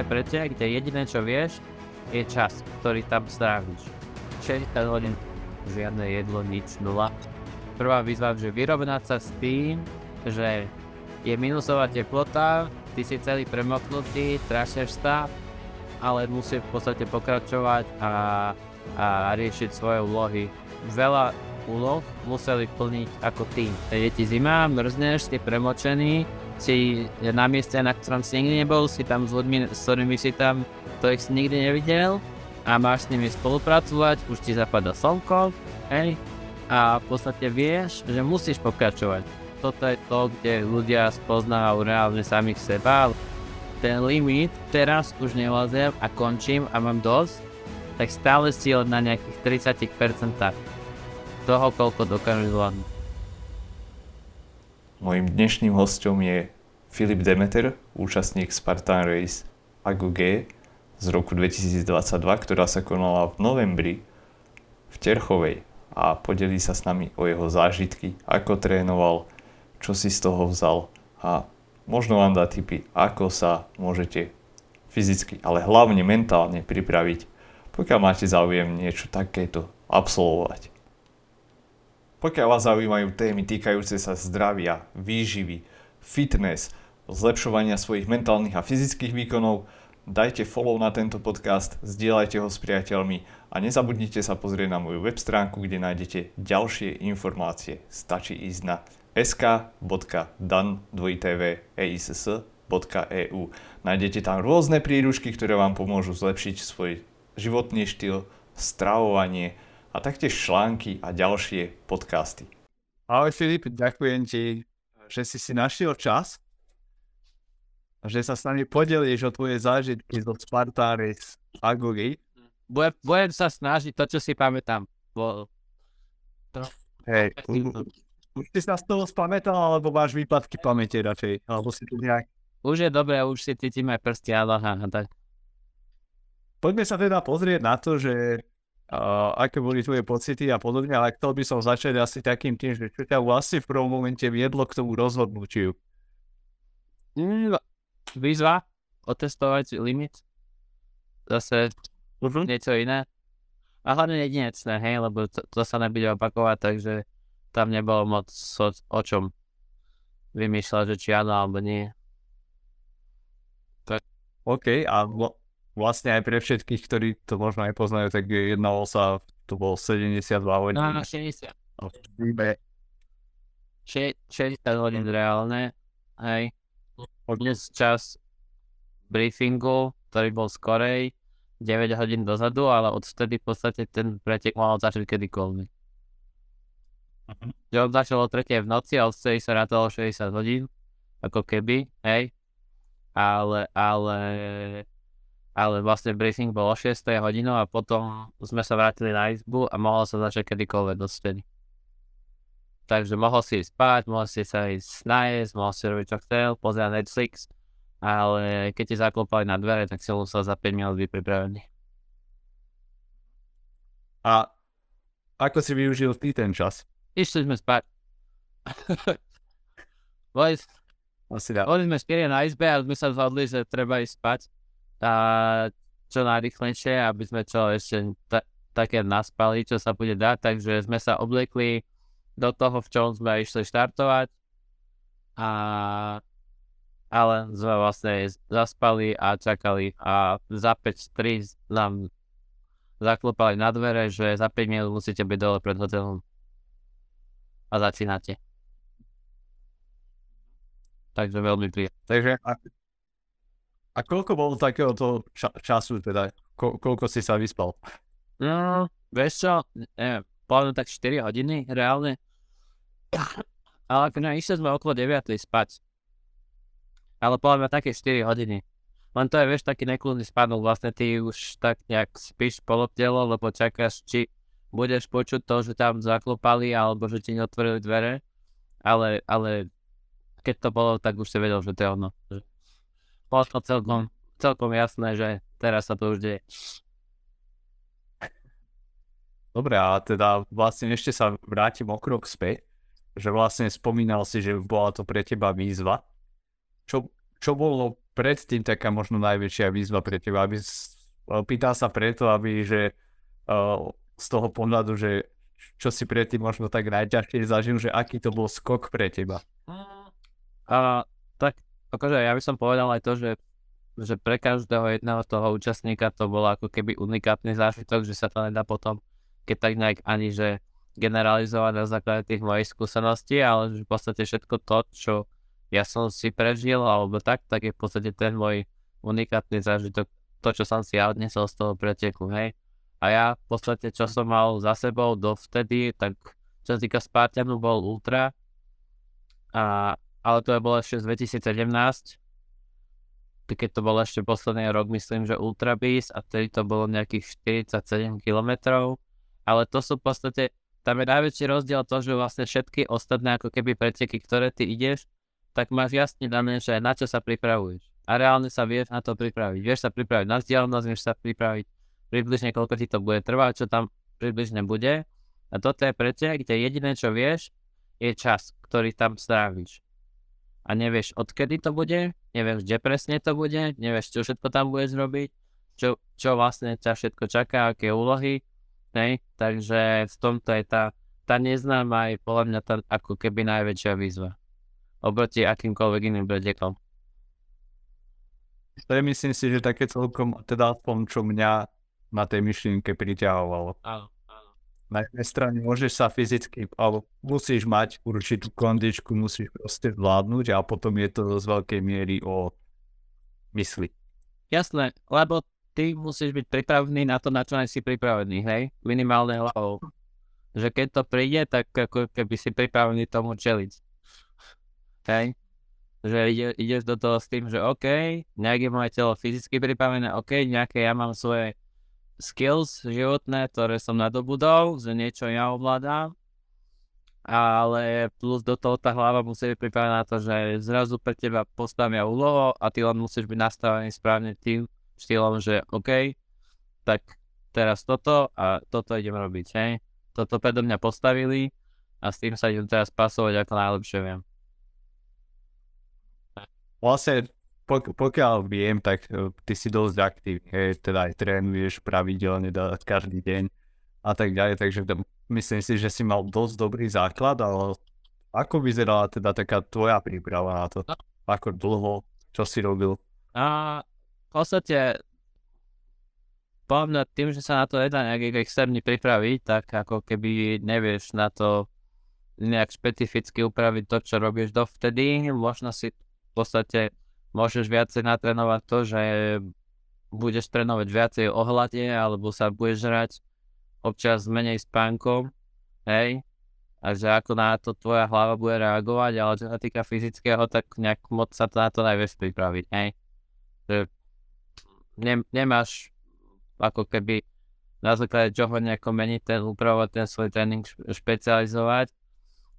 je pre teba, kde jediné čo vieš, je čas, ktorý tam stráviš. 60 hodín, žiadne jedlo, nic, nula. Prvá výzva, že vyrovnať sa s tým, že je minusová teplota, ty si celý premoknutý, trašeš sa, ale musí v podstate pokračovať a, a riešiť svoje úlohy. Veľa úloh museli plniť ako tým. Je ti zima, mrzneš, si premočený, si na mieste, na ktorom si nikdy nebol, si tam s ľuďmi, s ktorými si tam, ktorých si nikdy nevidel a máš s nimi spolupracovať, už ti zapadá slnko, hej, a v podstate vieš, že musíš pokračovať. Toto je to, kde ľudia spoznávajú reálne samých seba. Ten limit teraz už nevlázem a končím a mám dosť, tak stále si len na nejakých 30% toho, koľko dokážu zvládnuť. Mojím dnešným hostom je Filip Demeter, účastník Spartan Race AGG z roku 2022, ktorá sa konala v novembri v Terchovej a podelí sa s nami o jeho zážitky, ako trénoval, čo si z toho vzal a možno vám dá tipy, ako sa môžete fyzicky, ale hlavne mentálne pripraviť, pokiaľ máte záujem niečo takéto absolvovať. Pokiaľ vás zaujímajú témy týkajúce sa zdravia, výživy, fitness, zlepšovania svojich mentálnych a fyzických výkonov, dajte follow na tento podcast, zdieľajte ho s priateľmi a nezabudnite sa pozrieť na moju web stránku, kde nájdete ďalšie informácie. Stačí ísť na sk.dan2tv.eiss.eu Nájdete tam rôzne príručky, ktoré vám pomôžu zlepšiť svoj životný štýl, stravovanie, a taktiež články a ďalšie podcasty. Ahoj Filip, ďakujem ti, že si si našiel čas a že sa s nami podelíš o tvoje zážitky zo Spartaris Agogy. Budem, budem sa snažiť to, čo si pamätám. Bo... To... Hej, už si sa z toho spamätal, alebo máš výpadky pamäte radšej? Alebo si tu nejak... Už je dobré, už si cítim aj prsty a tak. Poďme sa teda pozrieť na to, že uh, aké boli tvoje pocity a podobne, ale chcel by som začať asi takým tým, že čo ťa vlastne v prvom momente viedlo k tomu rozhodnutiu? Mm, výzva, otestovať limit, zase uh-huh. niečo iné. A hlavne jedinečné, hej, lebo to, to sa nebude opakovať, takže tam nebolo moc o, o čom vymýšľať, že či áno alebo nie. Tak. OK, a vlastne aj pre všetkých, ktorí to možno aj poznajú, tak jednalo sa, to bolo 72 hodín. No, no 60. No, 60 hodín reálne, hej. Dnes čas briefingu, ktorý bol skorej, 9 hodín dozadu, ale odvtedy v podstate ten pretek mal začať kedykoľvek. Uh-huh. Že on začal o 3 v noci a odvtedy sa rátalo 60 hodín, ako keby, hej. Ale, ale ale vlastne briefing bol o 6 hodinu a potom sme sa vrátili na izbu a mohol sa začať kedykoľvek do stedy. Takže mohol si ísť spať, mohol si sa ísť najesť, mohol si robiť čo chcel, pozerať Netflix, ale keď ti zaklopali na dvere, tak si musel za 5 minút byť pripravený. A ako si využil ty ten čas? Išli sme spať. boli, boli sme 4 na izbe a sme sa zhodli, že treba ísť spať a čo najrychlejšie, aby sme čo ešte ta, také naspali, čo sa bude dať, takže sme sa obliekli do toho, v čom sme išli štartovať a ale sme vlastne zaspali a čakali a za 5-3 nám zaklopali na dvere, že za 5 minút musíte byť dole pred hotelom a začínate. Takže veľmi príjemné. Takže a koľko bolo takéhoto ča- času, teda? Ko- koľko si sa vyspal? No, vieš čo, neviem, tak 4 hodiny, reálne. Ale ne, išli sme okolo 9 spať. Ale poviem také 4 hodiny. Len to je, vieš, taký nekludný spánok, vlastne ty už tak nejak spíš polotelo, lebo čakáš, či budeš počuť to, že tam zaklopali, alebo že ti neotvorili dvere. Ale, ale keď to bolo, tak už si vedel, že to je ono bolo celkom, celkom jasné, že teraz sa to už deje. Dobre, a teda vlastne ešte sa vrátim o krok späť, že vlastne spomínal si, že bola to pre teba výzva. Čo, čo bolo predtým taká možno najväčšia výzva pre teba, aby s- pýtal sa preto, aby že uh, z toho pohľadu, že čo si predtým možno tak najťažšie zažil, že aký to bol skok pre teba. A, tak akože ja by som povedal aj to, že, že pre každého jedného toho účastníka to bolo ako keby unikátny zážitok, že sa to nedá potom, keď tak nejak ani že generalizovať na základe tých mojich skúseností, ale že v podstate všetko to, čo ja som si prežil alebo tak, tak je v podstate ten môj unikátny zážitok, to, čo som si ja odnesol z toho preteku, hej. A ja v podstate, čo som mal za sebou dovtedy, tak čo sa týka Spartanu bol Ultra, a, ale to je bolo ešte z 2017, keď to bol ešte posledný rok, myslím, že Ultra Beast a vtedy to bolo nejakých 47 km, ale to sú v podstate, tam je najväčší rozdiel to, že vlastne všetky ostatné ako keby preteky, ktoré ty ideš, tak máš jasne dané, že na čo sa pripravuješ. A reálne sa vieš na to pripraviť. Vieš sa pripraviť na vzdialenosť, vieš sa pripraviť približne koľko ti to bude trvať, čo tam približne bude. A toto je pretek, kde jediné, čo vieš, je čas, ktorý tam stráviš. A nevieš, odkedy to bude, nevieš, kde presne to bude, nevieš, čo všetko tam budeš robiť, čo, čo vlastne ťa všetko čaká, aké úlohy, hej? takže v tomto je tá, tá neznáma je podľa mňa tá ako keby najväčšia výzva oproti akýmkoľvek iným pretekom. Myslím si, že také celkom, teda aspoň čo mňa na tej myšlienke priťahovalo. Áno. Na jednej strane môžeš sa fyzicky, alebo musíš mať určitú kondičku, musíš proste zvládnuť a potom je to z veľkej miery o mysli. Jasné, lebo ty musíš byť pripravený na to, na čo si pripravený, hej? Minimálne hlavou. Že keď to príde, tak ako keby si pripravený tomu čeliť. Hej? Že ide, ideš do toho s tým, že OK, nejak je moje telo fyzicky pripravené, OK, nejaké ja mám svoje skills životné, ktoré som nadobudol, že niečo ja ovládam, ale plus do toho tá hlava musí byť pripravená na to, že zrazu pre teba postavia úlohu a ty len musíš byť nastavený správne tým štýlom, že OK, tak teraz toto a toto idem robiť, hej. Toto predo mňa postavili a s tým sa idem teraz pasovať ako najlepšie viem. Vlastne, pok- pokiaľ viem, tak uh, ty si dosť aktívny, hej, teda aj trénuješ pravidelne da- každý deň a tak ďalej, takže myslím si, že si mal dosť dobrý základ, ale ako vyzerala teda taká tvoja príprava na to? No. Ako dlho? Čo si robil? A v podstate podľa tým, že sa na to nedá nejak externe pripraviť, tak ako keby nevieš na to nejak špecificky upraviť to, čo robíš dovtedy, možno si v podstate môžeš viacej natrénovať to, že budeš trénovať viacej o hlade, alebo sa budeš žrať občas menej spánkom, hej, a že ako na to tvoja hlava bude reagovať, ale čo sa týka fyzického, tak nejak moc sa to na to nevieš pripraviť, hej. Že ne, nemáš ako keby na základe čoho nejako meniť ten, upravovať ten svoj tréning špecializovať.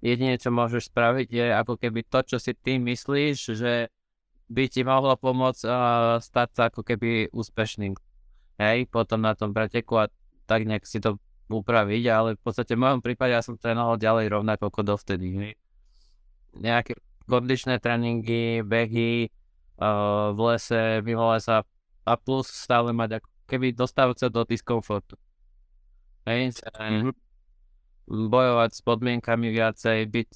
Jedine, čo môžeš spraviť, je ako keby to, čo si ty myslíš, že by ti mohlo pomôcť uh, stať sa ako keby úspešným. Hej, potom na tom preteku a tak nejak si to upraviť, ale v podstate v mojom prípade ja som trénoval ďalej rovnako ako dovtedy. Hej. Nejaké kondičné tréningy, behy, uh, v lese, mimo lesa a plus stále mať ako keby dostávať sa do diskomfortu. Hej, mm-hmm. bojovať s podmienkami viacej, byť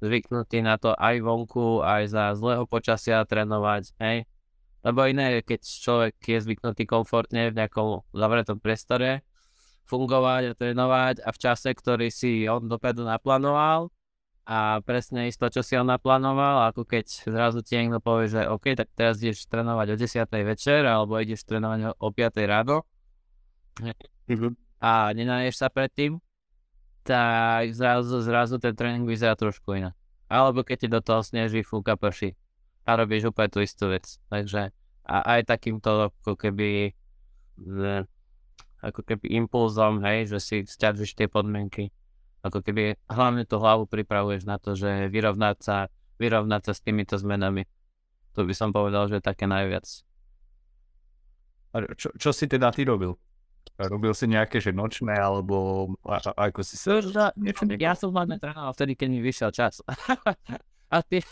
zvyknutý na to aj vonku, aj za zlého počasia trénovať, hej. Lebo iné je, keď človek je zvyknutý komfortne v nejakom zavretom priestore, fungovať a trénovať a v čase, ktorý si on dopredu naplánoval a presne isto, čo si on naplánoval, ako keď zrazu ti niekto povie, že OK, tak teraz ideš trénovať o 10. večer alebo ideš trénovať o 5. ráno Mhm. a nenaješ sa predtým, tak zrazu, zrazu ten tréning vyzerá trošku inak. Alebo keď ti do toho sneží, fúka, prší a robíš úplne tú istú vec. Takže a aj takýmto ako keby ne, ako keby impulzom, hej, že si stiažíš tie podmienky. Ako keby hlavne tú hlavu pripravuješ na to, že vyrovnať sa, vyrovnať sa s týmito zmenami. To by som povedal, že také najviac. A čo, čo si teda ty robil? Robil si nejaké, že nočné, alebo a, a, ako si sa... Ja som hlavne trénoval vtedy, keď mi vyšiel čas. A ty,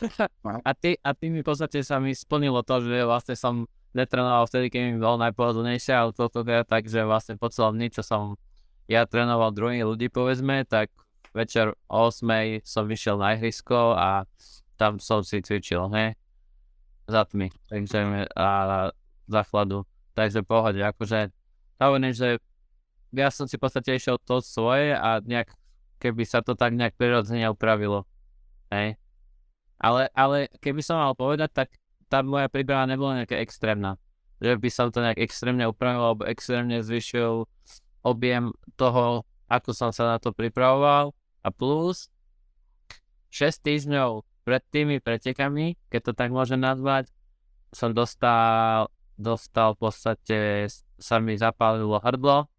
a, ty, a ty mi v podstate sa mi splnilo to, že vlastne som netrenoval vtedy, keď mi bolo najpohodlnejšie, ale toto je tak, že vlastne po celom dni, čo som ja trénoval druhých ľudí, povedzme, tak večer o 8 som vyšiel na ihrisko a tam som si cvičil, hej, za tmy, takže a za chladu, takže pohode, akože hovorím, že ja som si v podstate išiel to svoje a nejak, keby sa to tak nejak prirodzene upravilo, hej, ale, ale keby som mal povedať, tak tá moja príprava nebola nejaká extrémna. Že by som to nejak extrémne upravil alebo extrémne zvyšil objem toho, ako som sa na to pripravoval. A plus 6 týždňov pred tými pretekami, keď to tak môžem nazvať, som dostal, dostal v podstate, sa mi zapálilo hrdlo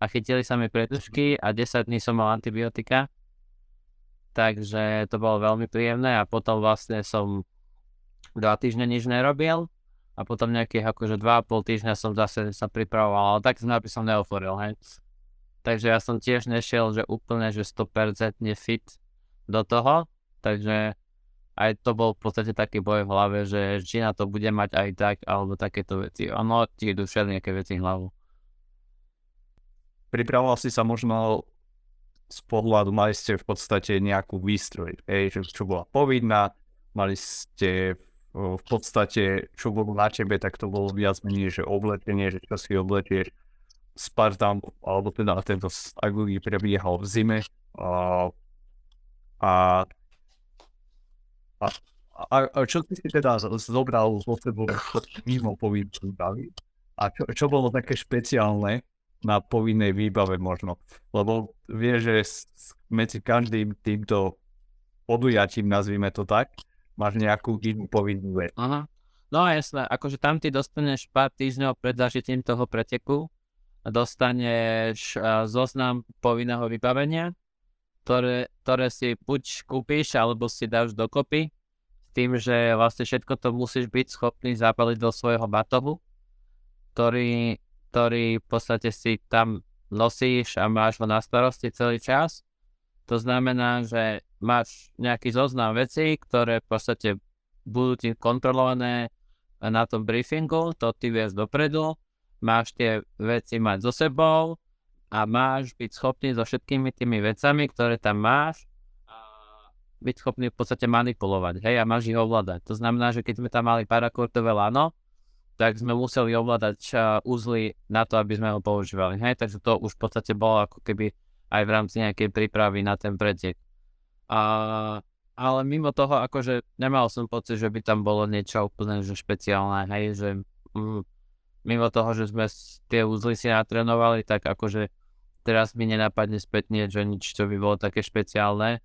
a chytili sa mi pretušky a 10 dní som mal antibiotika takže to bolo veľmi príjemné a potom vlastne som dva týždne nič nerobil a potom nejakých akože dva a pol týždňa som zase sa pripravoval, ale tak by som neoforil, hej. Takže ja som tiež nešiel, že úplne, že 100% fit do toho, takže aj to bol v podstate taký boj v hlave, že či na to bude mať aj tak, alebo takéto veci. Ono ti idú všelijaké veci v hlavu. Pripravoval si sa možno z pohľadu mali ste v podstate nejakú výstroj, hej, čo, čo bola povinná, mali ste v podstate, čo bolo na tebe, tak to bolo viac menej, že oblečenie, že čo si obletieš. Spartan, alebo teda tento Aguli prebiehal v zime a, a, a, a, a čo si teda zobral zo sebou mimo povinnej a čo, čo bolo také špeciálne, na povinnej výbave možno. Lebo vie, že medzi každým týmto podujatím, nazvime to tak, máš nejakú inú povinnú vec. Aha. No jasné, akože tam ty dostaneš pár týždňov pred zažitím toho preteku, dostaneš uh, zoznam povinného vybavenia, ktoré, ktoré si buď kúpiš, alebo si dáš dokopy, s tým, že vlastne všetko to musíš byť schopný zapaliť do svojho batohu, ktorý ktorý v podstate si tam nosíš a máš ho na starosti celý čas. To znamená, že máš nejaký zoznam vecí, ktoré v podstate budú ti kontrolované na tom briefingu, to ty vieš dopredu, máš tie veci mať so sebou a máš byť schopný so všetkými tými vecami, ktoré tam máš, byť schopný v podstate manipulovať, hej, a máš ich ovládať. To znamená, že keď sme tam mali parakortové lano, tak sme museli ovládať úzly na to, aby sme ho používali. Hej, takže to už v podstate bolo ako keby aj v rámci nejakej prípravy na ten pretek. A, ale mimo toho, akože nemal som pocit, že by tam bolo niečo úplne že špeciálne, hej, že mm, mimo toho, že sme tie úzly si natrénovali, tak akože teraz mi nenapadne spätne, že nič, čo by bolo také špeciálne.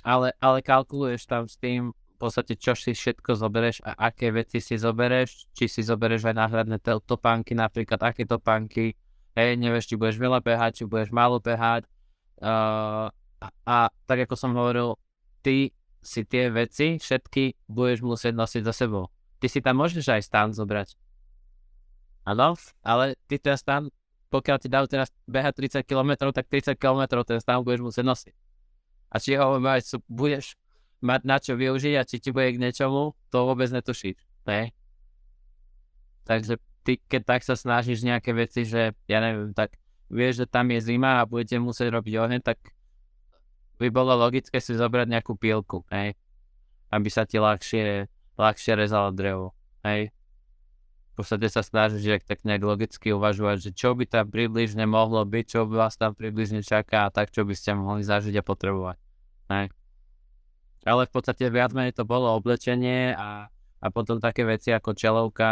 Ale, ale kalkuluješ tam s tým, podstate čo si všetko zobereš a aké veci si zobereš, či si zobereš aj náhradné topánky, napríklad aké topánky, hej, nevieš, či budeš veľa behať, či budeš málo behať. Uh, a, a tak ako som hovoril, ty si tie veci všetky budeš musieť nosiť za sebou. Ty si tam môžeš aj stan zobrať. Áno, ale ty ten stan, pokiaľ ti dajú teraz behať 30 km, tak 30 km ten stan budeš musieť nosiť. A či ho budeš mať na čo využiť a či ti bude k niečomu, to vôbec netušíš. Ne? Takže ty, keď tak sa snažíš nejaké veci, že ja neviem, tak vieš, že tam je zima a budete musieť robiť oheň, tak by bolo logické si zobrať nejakú pílku, hej? aby sa ti ľahšie, ľahšie rezalo drevo. Hej? Podstate sa snažíš tak nejak logicky uvažovať, že čo by tam približne mohlo byť, čo by vás tam približne čaká a tak, čo by ste mohli zažiť a potrebovať. Hej? ale v podstate viac menej to bolo oblečenie a, a potom také veci ako čelovka,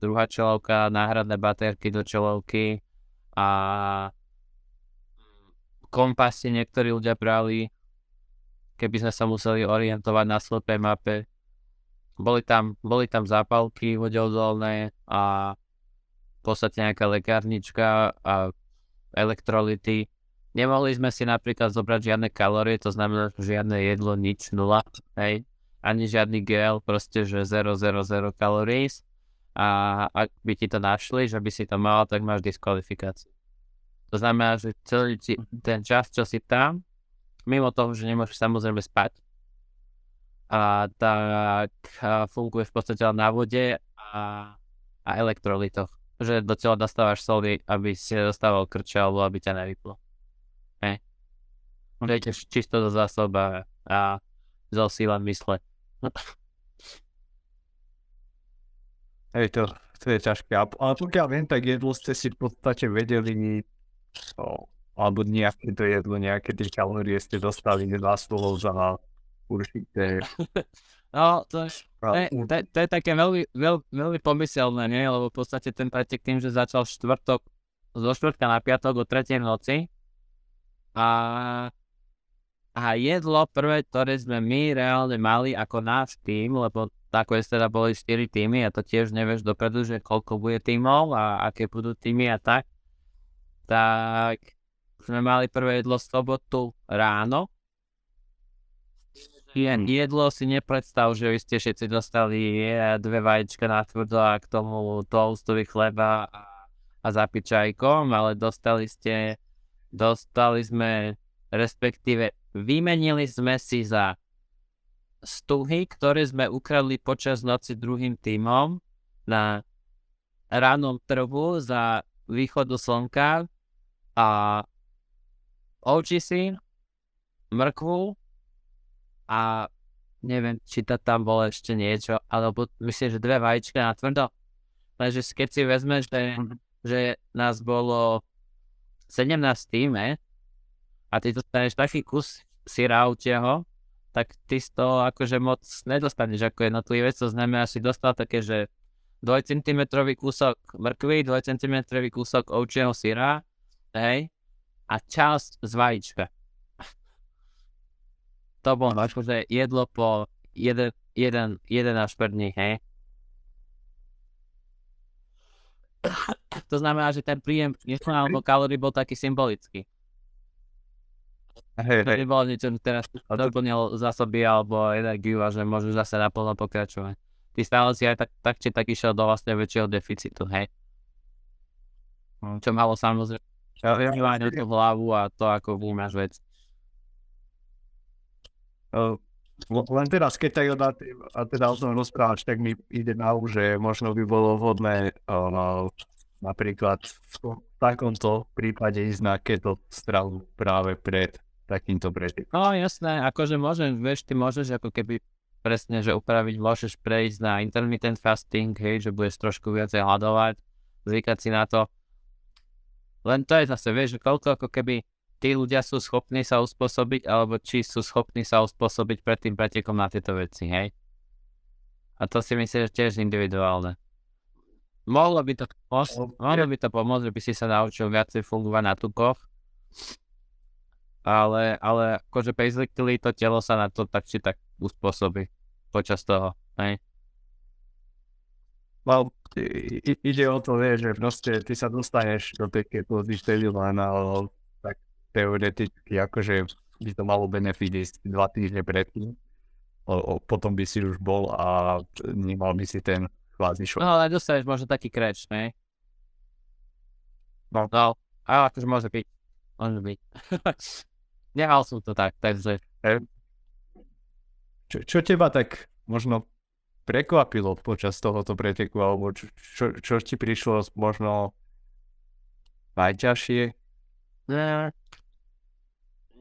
druhá čelovka, náhradné baterky do čelovky a kompasy niektorí ľudia brali, keby sme sa museli orientovať na slepej mape. Boli tam, boli tam zápalky vodeodolné a v podstate nejaká lekárnička a elektrolity Nemohli sme si napríklad zobrať žiadne kalórie, to znamená žiadne jedlo, nič, nula, hej. Ani žiadny gel, proste, že 0, 0, 0 kalórií. A ak by ti to našli, že by si to mal, tak máš diskvalifikáciu. To znamená, že celý ten čas, čo si tam, mimo toho, že nemôžeš samozrejme spať, a tak a funguje v podstate na vode a, a elektrolitoch. Že do tela dostávaš soli, aby si dostával krče alebo aby ťa nevyplo. Hej. To je tiež čisto do zásoba a zo síla mysle. Hej, to, to je ťažké. Ale pokiaľ viem, tak jedlo ste si v podstate vedeli, o, alebo nejaké to jedlo, nejaké tie kalórie ste dostali za stolov za určité... No, to, to, je, to, to je také veľmi, veľ, veľmi pomyselné, nie? Lebo v podstate ten pretek tým, že začal štvrtok, zo štvrtka na piatok o 3. noci a, a jedlo prvé, ktoré sme my reálne mali ako náš tým, lebo nakoniec teda boli 4 týmy a to tiež nevieš dopredu, že koľko bude týmov a aké budú týmy a tak, tak sme mali prvé jedlo sobotu ráno jen jedlo si nepredstav, že vy ste všetci dostali dve vajíčka na tvrdo a k tomu toastový chleba a, a zapiť čajkom, ale dostali ste, dostali sme, respektíve vymenili sme si za stuhy, ktoré sme ukradli počas noci druhým týmom na ránom trhu za východu slnka a ovči si, mrkvu a neviem, či to tam bolo ešte niečo, alebo myslím, že dve vajíčka na tvrdo. Lenže keď si vezmeš, že, mm-hmm. že nás bolo 17 týme a ty dostaneš taký kus syra autieho, tak ty z toho akože moc nedostaneš ako jednotlivec, to znamená, si dostal také, že 2 cm kúsok mrkvy, 2 cm kúsok ovčieho syra, hej, a časť z vajíčka to bolo akože jedlo po jeden, jeden, jeden až 5 dní, hej. To znamená, že ten príjem alebo kalórií bol taký symbolický. Hej, hej. Nebolo niečo, teraz doplnil zásoby alebo energiu a že môžu zase naplno pokračovať. Ty stále si aj tak, tak či tak išiel do vlastne väčšieho deficitu, hej. No. Čo malo samozrejme ja, ja, ja, hlavu a to, ako vnímaš vec. Len teraz, keď tak a teda o tom rozprávaš, tak mi ide na že možno by bolo vhodné uh, napríklad v takomto prípade ísť na keto stravu práve pred takýmto pretekom. No jasné, akože môžem, vieš, ty môžeš ako keby presne, že upraviť, môžeš prejsť na intermittent fasting, hej, že budeš trošku viacej hľadovať, zvykať si na to. Len to je zase, vieš, koľko ako keby tí ľudia sú schopní sa uspôsobiť, alebo či sú schopní sa uspôsobiť pred tým pretekom na tieto veci, hej? A to si myslím, že tiež individuálne. Mohlo by to mohlo by to pomôcť, že by si sa naučil viacej fungovať na tukoch, ale, ale akože basically to telo sa na to tak či tak uspôsobí počas toho, hej? Well, ide o to, vieš, že proste ty sa dostaneš do tej ketózy len, ale teoreticky akože by to malo benefit ísť dva týždne predtým. O, o, potom by si už bol a nemal by si ten kvázi šok. No ale dostaneš možno taký kreč, ne? No. No, ale akože môže byť. Môže byť. Nehal som to tak, takže... Čo, čo teba tak možno prekvapilo počas tohoto preteku, alebo čo, čo, čo ti prišlo možno najťažšie? Ne,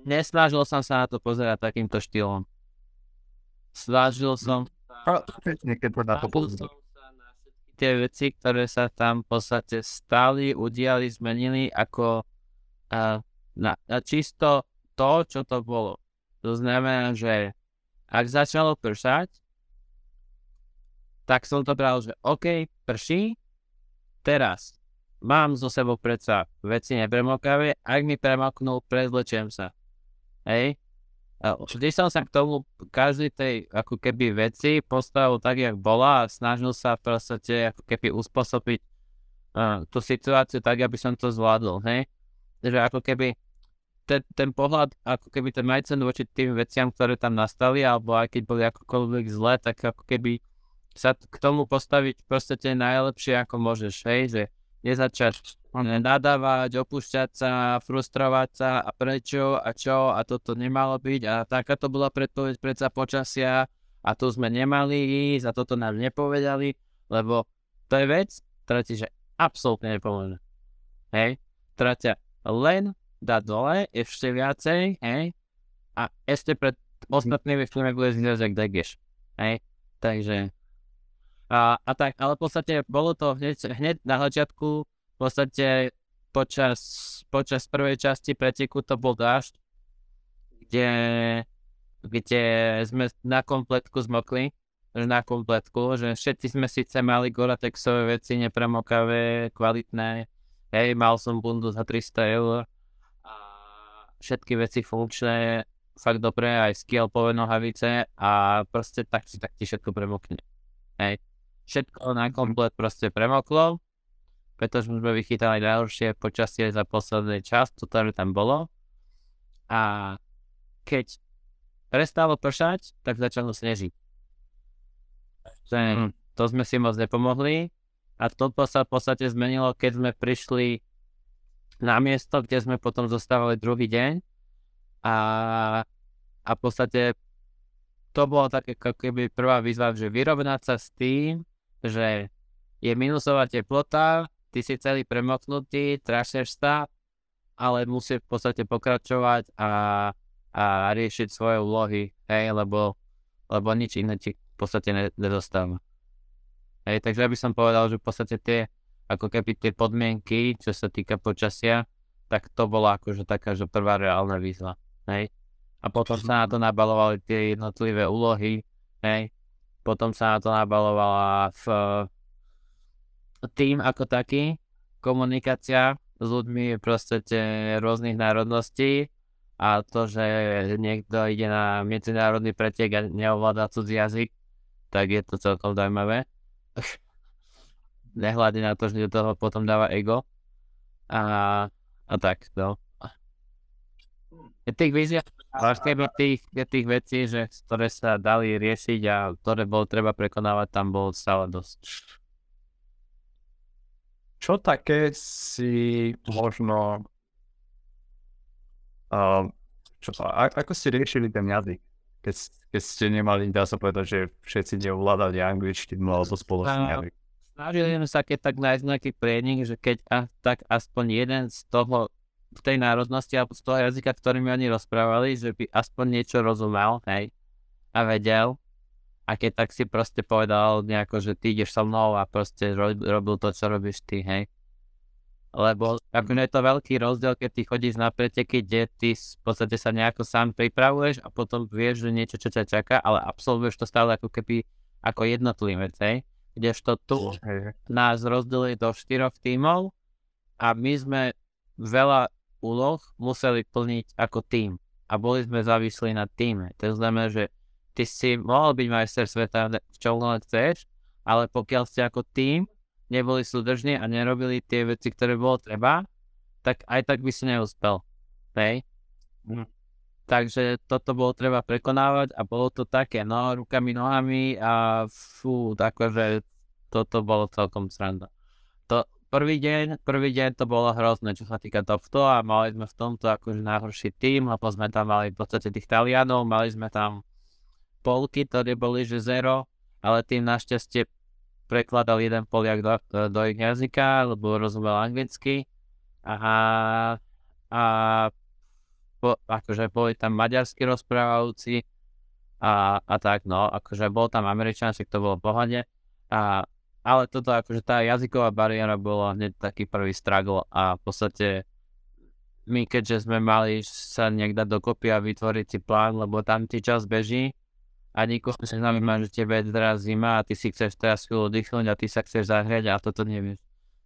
nesnažil som sa na to pozerať takýmto štýlom. Snažil som sa, na to tie veci, ktoré sa tam v podstate stali, udiali, zmenili ako uh, na, na čisto to, čo to bolo. To znamená, že ak začalo pršať, tak som to bral, že OK, prší, teraz mám zo sebou predsa veci nepremokavé, ak mi premaknú, prezlečiem sa. Hej. A vždy som sa k tomu každej tej ako keby veci postavil tak, jak bola a snažil sa v podstate ako keby uspôsobiť uh, tú situáciu tak, aby som to zvládol, hej. Že ako keby ten, ten pohľad, ako keby ten majcen voči tým veciam, ktoré tam nastali, alebo aj keď boli akokoľvek zlé, tak ako keby sa k tomu postaviť v najlepšie ako môžeš, hej, že nezačať nadávať, opúšťať sa, frustrovať sa a prečo a čo a toto nemalo byť a takáto bola predpoveď predsa počasia a tu sme nemali ísť a toto nám nepovedali, lebo to je vec, ktorá ti že absolútne nepomôže. Hej, ktorá ťa len dá dole ešte viacej, hej, a ešte pred ostatnými filmami bude znať, že kde ideš. Hej, takže a, a tak, ale v podstate bolo to hneď, hneď na začiatku, v podstate počas, počas prvej časti preteku to bol dážď, kde, kde sme na kompletku zmokli, na kompletku, že všetci sme síce mali Goratexové veci, nepremokavé, kvalitné, hej, mal som bundu za 300 eur a všetky veci funkčné, fakt dobré, aj skialpové nohavice a proste tak si tak ti všetko premokne. Hej. Všetko na komplet proste premoklo pretože sme vychytali najhoršie počasie za posledný čas, to ktoré tam bolo. A keď prestalo pršať, tak začalo snežiť. Hmm. To sme si moc nepomohli a to sa v podstate zmenilo, keď sme prišli na miesto, kde sme potom zostávali druhý deň a, a v podstate to bolo také keby prvá výzva, že vyrovnať sa s tým, že je minusová teplota, ty si celý premoknutý, trašeš sa, ale musí v podstate pokračovať a, a riešiť svoje úlohy, hej, lebo, lebo nič iné ti v podstate nedostáva. Hej, takže ja by som povedal, že v podstate tie, ako keby tie podmienky, čo sa týka počasia, tak to bola akože taká, že prvá reálna výzva, hej. A potom sa na to nabalovali tie jednotlivé úlohy, hej. Potom sa na to nabalovala v, tým ako taký, komunikácia s ľuďmi proste rôznych národností a to, že niekto ide na medzinárodný pretek a neovláda cudzí jazyk, tak je to celkom zaujímavé. Nehľadí na to, že do toho potom dáva ego. A, a tak, no. Tých víziev, tých, tých vecí, že, ktoré sa dali riešiť a ktoré bolo treba prekonávať, tam bolo stále dosť čo také si možno... Uh, čo, a, ako ste riešili ten jazyk? Keď, keď ste nemali, dá sa povedať, že všetci neovládali angličtinu alebo spoločný jazyk. Snažili sme sa keď tak nájsť nejaký tréning, že keď a, tak aspoň jeden z toho v tej národnosti alebo z toho jazyka, ktorými oni rozprávali, že by aspoň niečo rozumel, hej, a vedel, a keď tak si proste povedal nejako, že ty ideš so mnou a proste robil to, čo robíš ty, hej. Lebo ako je to veľký rozdiel, keď ty chodíš na preteky, kde ty v podstate sa nejako sám pripravuješ a potom vieš, že niečo, čo ťa čaká, ale absolvuješ to stále ako keby ako jednotlivec, hej. Kdežto tu nás rozdelili do štyroch tímov a my sme veľa úloh museli plniť ako tým a boli sme závislí na týme. To znamená, že ty si mohol byť majster sveta v čom len chceš, ale pokiaľ ste ako tým neboli súdržní a nerobili tie veci, ktoré bolo treba, tak aj tak by si neúspel. Hej? Mm. Takže toto bolo treba prekonávať a bolo to také, no, rukami, nohami a fú, akože toto bolo celkom sranda. To, prvý deň, prvý deň to bolo hrozné, čo sa týka tohto a mali sme v tomto akože najhorší tým, lebo sme tam mali v podstate tých Talianov, mali sme tam polky, ktoré boli že zero, ale tým našťastie prekladal jeden Poliak do, do ich jazyka, lebo rozumel anglicky. A, a po, akože boli tam maďarsky rozprávajúci a, a tak no, akože bol tam Američan, však to bolo v pohode. A ale toto akože tá jazyková bariéra bola hneď taký prvý struggle a v podstate my keďže sme mali sa niekde dokopy a vytvoriť si plán, lebo tam ti čas beží, a nikoho sa nezaujíma, že tebe je teraz zima a ty si chceš teraz chvíľu oddychnúť a ty sa chceš zahrieť a toto nevieš.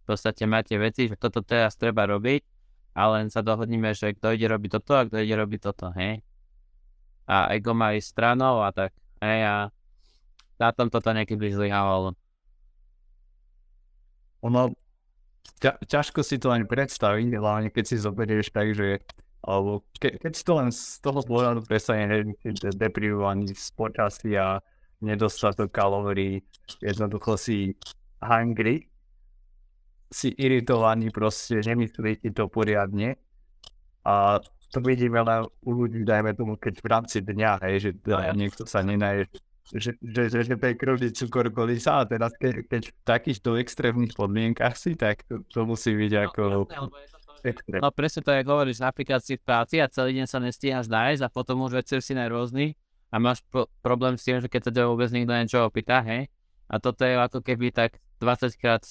V podstate máte veci, že toto teraz treba robiť a len sa dohodníme, že kto ide robiť toto a kto ide robiť toto, hej. A ego má ísť stranou a tak, hej, a na tom toto niekedy zlyhávalo. Ono, ťa, ťažko si to ani predstaviť, hlavne keď si zoberieš tak, že alebo ke, keď to len z toho pohľadu presane deprivovaný z počasia, nedostatok kalórií, jednoducho si hungry, si iritovaný, proste nemyslí ti to poriadne a to vidíme len u ľudí, dajme tomu, keď v rámci dňa, hej, že teda niekto sa nenaje že, že, že, že to je krvný cukor kolisa a teraz ke, keď v takýchto extrémnych podmienkach si, tak to, to musí byť ako... extrém. No presne to, ako hovoríš, napríklad si v práci a celý deň sa nestíhaš nájsť a potom už večer si najrôzny a máš pro- problém s tým, že keď sa ťa vôbec nikto niečo opýta, hej, a toto je ako keby tak 20 krát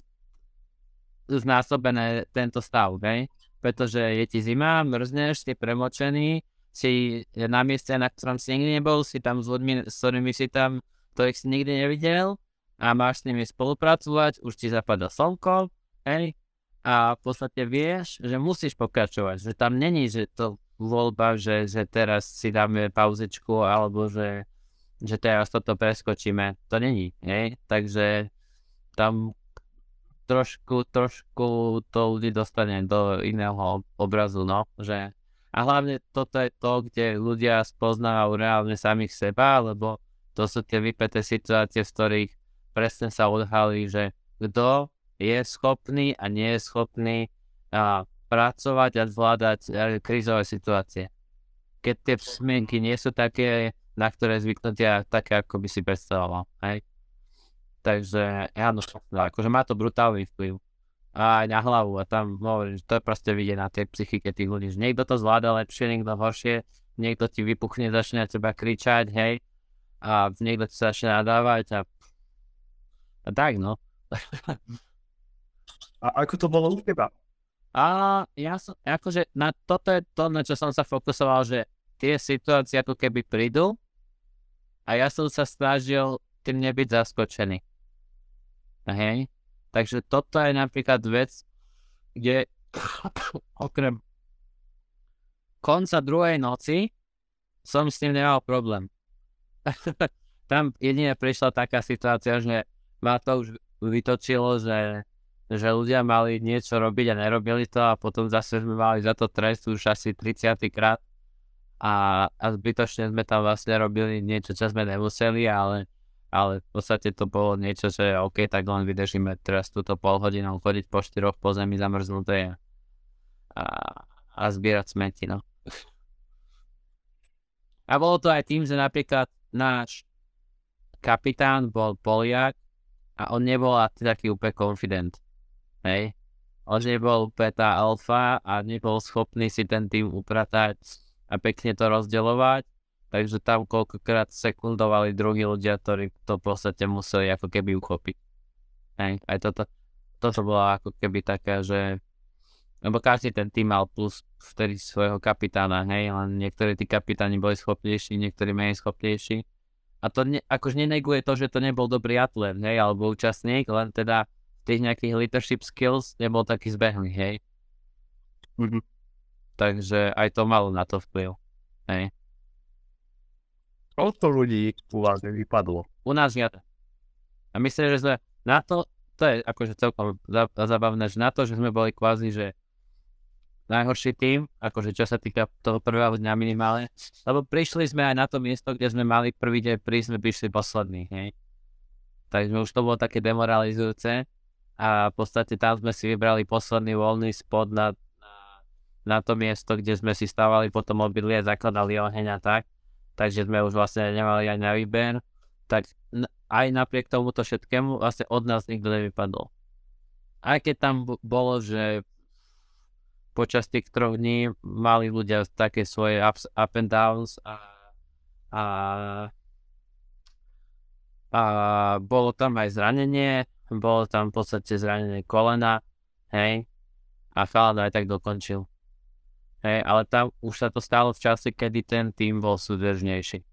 znásobené tento stav, hej, pretože je ti zima, mrzneš, si premočený, si na mieste, na ktorom si nikdy nebol, si tam s ľuďmi, s ktorými si tam, ktorých si nikdy nevidel a máš s nimi spolupracovať, už ti zapadá slnko, hej, a v podstate vieš, že musíš pokračovať, že tam není, že to voľba, že, že teraz si dáme pauzičku alebo že, že teraz toto preskočíme. To není, hej? Takže tam trošku, trošku to ľudí dostane do iného obrazu, no, že a hlavne toto je to, kde ľudia spoznávajú reálne samých seba, lebo to sú tie vypeté situácie, v ktorých presne sa odhalí, že kto je schopný a nie je schopný a, pracovať a zvládať a, krízové situácie. Keď tie smienky nie sú také, na ktoré zvyknutia také, ako by si predstavoval. Hej? Takže áno, akože má to brutálny vplyv. Aj na hlavu a tam hovorím, že to je proste vidieť na tej psychike tých ľudí, že niekto to zvláda lepšie, niekto horšie, niekto ti vypuchne, začne na teba kričať, hej, a niekto ti začne nadávať a, a tak no. A ako to bolo u teba? A ja som, akože na toto je to, na čo som sa fokusoval, že tie situácie ako keby prídu a ja som sa snažil tým nebyť zaskočený. Hej? Takže toto je napríklad vec, kde okrem konca druhej noci som s tým nemal problém. Tam jedine prišla taká situácia, že ma to už vytočilo, že že ľudia mali niečo robiť a nerobili to a potom zase sme mali za to trest už asi 30 krát a, a zbytočne sme tam vlastne robili niečo, čo sme nemuseli, ale, ale v podstate to bolo niečo, že OK, tak len vydržíme teraz túto pol hodinu chodiť po štyroch po zemi zamrznuté a, a zbierať smeti, no. A bolo to aj tým, že napríklad náš kapitán bol Poliak a on nebol taký úplne confident. Hej. On nebol tá alfa a nebol schopný si ten tým upratať a pekne to rozdeľovať. Takže tam koľkokrát sekundovali druhí ľudia, ktorí to v podstate museli ako keby uchopiť. Hej, aj toto, toto bolo ako keby také, že lebo každý ten tým mal plus vtedy svojho kapitána, hej, len niektorí tí kapitáni boli schopnejší, niektorí menej schopnejší. A to ne, akože neneguje to, že to nebol dobrý atlet, hej, alebo účastník, len teda tých nejakých leadership skills nebol taký zbehlý, hej. Mm-hmm. Takže aj to malo na to vplyv, hej. Koľko ľudí u vás vypadlo? U nás ja. A myslím, že sme na to, to je akože celkom zabavné, že na to, že sme boli kvázi, že najhorší tým, akože čo sa týka toho prvého dňa minimálne, lebo prišli sme aj na to miesto, kde sme mali prvý deň prísť, sme prišli poslední, hej. Takže už to bolo také demoralizujúce a v podstate tam sme si vybrali posledný voľný spot na, na, na to miesto, kde sme si stávali potom obydlie, zakladali oheň a tak. Takže sme už vlastne nemali aj na výber. Tak aj napriek tomuto všetkému vlastne od nás nikto nevypadol. Aj keď tam bolo, že počas tých troch dní mali ľudia také svoje ups, up and downs a, a, a bolo tam aj zranenie, bolo tam v podstate zranené kolena, hej, a chalan aj tak dokončil. Hej, ale tam už sa to stalo v čase, kedy ten tým bol súdržnejší.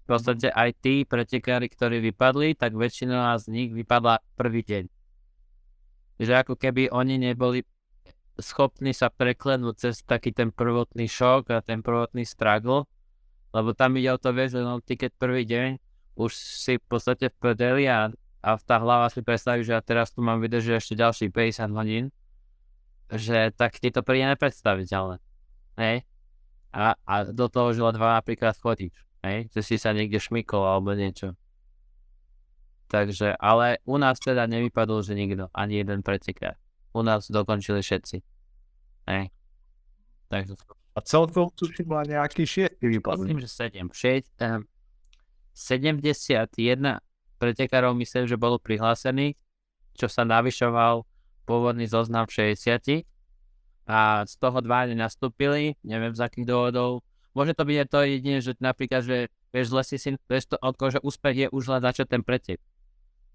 V podstate aj tí pretekári, ktorí vypadli, tak väčšina z nich vypadla prvý deň. Že ako keby oni neboli schopní sa preklenúť cez taký ten prvotný šok a ten prvotný struggle, lebo tam ide o to, vieš, že no, keď prvý deň už si v podstate v a a tá hlava si predstaví, že ja teraz tu mám vydržať ešte ďalší 50 hodín, že tak ti to príde nepredstaviteľné. Hej? A, a do toho, že dva napríklad chodíš, hej? Že si sa niekde šmykol alebo niečo. Takže, ale u nás teda nevypadol, že nikto, ani jeden pretekár. U nás dokončili všetci. Hej. Takže... A celkom tu si mal nejaký šiestý vypadol. Myslím, že sedem. Šesť, um, 71 pretekárov myslím, že bolo prihlásených, čo sa navyšoval pôvodný zoznam 60 a z toho dva nenastúpili, neviem z akých dôvodov. Môže to byť aj to jedine, že napríklad, že vieš, zle si si, vieš to, že úspech je už len začať ten pretek.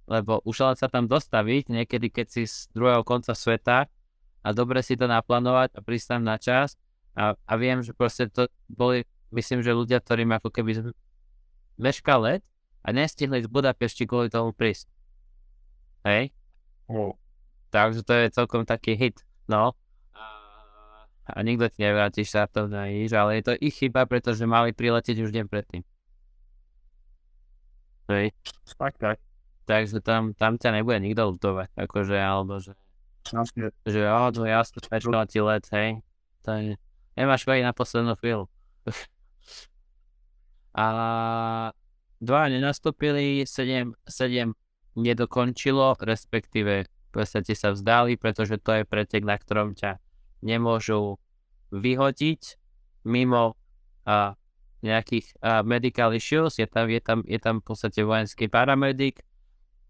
Lebo už len sa tam dostaviť, niekedy keď si z druhého konca sveta a dobre si to naplánovať a prísť tam na čas a, a viem, že proste to boli, myslím, že ľudia, ktorým ako keby meška let a nestihli z Budapešti kvôli tomu prísť. Hej? Oh. Takže to je celkom taký hit, no. A nikto ti nevráti štartovné nič, ale je to ich chyba, pretože mali priletieť už deň predtým. Hej. Tak, tak. Takže tam, tam ťa nebude nikto lutovať, akože, alebo že, Jasne. že o, to jasne, ti let, hej. To je, nemáš na poslednú chvíľu. a dva nenastúpili, sedem, sedem nedokončilo, respektíve v podstate sa vzdali, pretože to je pretek, na ktorom ťa nemôžu vyhodiť mimo a, nejakých a, medical issues. Je tam, je, tam, je tam v podstate vojenský paramedik,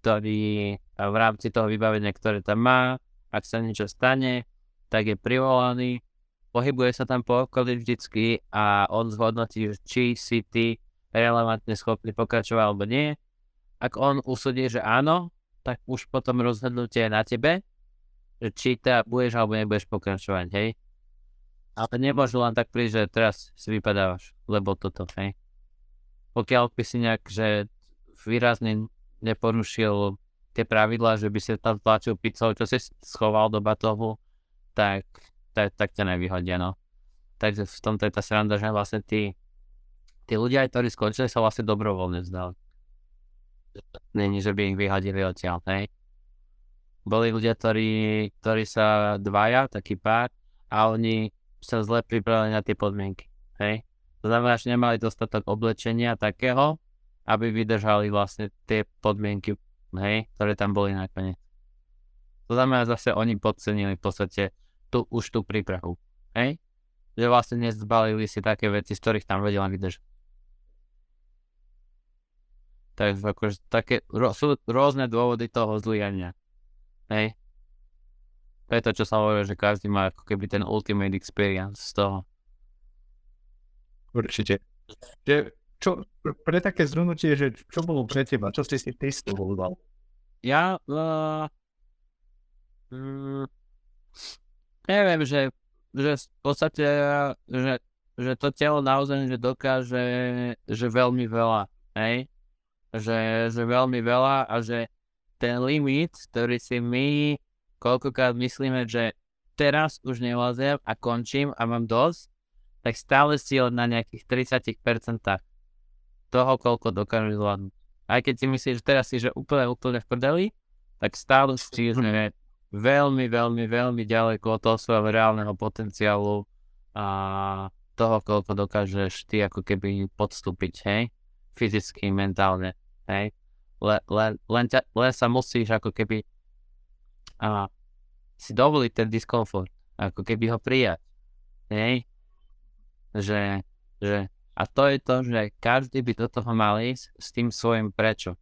ktorý v rámci toho vybavenia, ktoré tam má, ak sa niečo stane, tak je privolaný, pohybuje sa tam po okolí vždycky a on zhodnotí, či si ty relevantne schopný pokračovať alebo nie. Ak on usúdi, že áno, tak už potom rozhodnutie je na tebe, že či teda budeš alebo nebudeš pokračovať, hej. Ale nemôžu len tak prísť, že teraz si vypadávaš, lebo toto, hej. Pokiaľ by si nejak, že výrazne neporušil tie pravidlá, že by si tam tlačil pizzou, čo si schoval do batohu, tak, tak, tak ťa nevyhodia, no. Takže v tomto je tá sranda, že vlastne tí, tí ľudia, ktorí skončili, sa vlastne dobrovoľne vzdali. Není, že by ich vyhodili odtiaľ, hej. Boli ľudia, ktorí, ktorí sa dvaja, taký pár, a oni sa zle pripravili na tie podmienky. Hej? To znamená, že nemali dostatok oblečenia takého, aby vydržali vlastne tie podmienky, hej, ktoré tam boli nakoniec. To znamená, zase oni podcenili v podstate tu, už tú prípravu. Hej? Že vlastne nezbalili si také veci, z ktorých tam vedela vydržať. Takže akože také, sú rôzne dôvody toho zlyhania. Hej. To je to, čo sa hovorí, že každý má ako keby ten ultimate experience z toho. Určite. Že, čo, pre také zhrnutie, že čo bolo pre teba? Čo si si ty z toho? Ja, uh, mm, neviem, že, že v podstate, že, že to telo naozaj že dokáže, že veľmi veľa, hej? Že, že veľmi veľa a že ten limit, ktorý si my koľkokrát myslíme, že teraz už nevlázem a končím a mám dosť, tak stále si na nejakých 30% toho, koľko dokážeš zvládnuť. Aj keď si myslíš, že teraz si že úplne, úplne v prdeli, tak stále si že veľmi, veľmi, veľmi ďaleko od toho svojho reálneho potenciálu a toho, koľko dokážeš ty ako keby podstúpiť, hej? Fyzicky, mentálne, hej? le, le, len, ťa, len sa musíš ako keby a, si dovoliť ten diskomfort, ako keby ho prijať. Hej? Že, že, a to je to, že každý by do toho mal ísť s tým svojim prečo.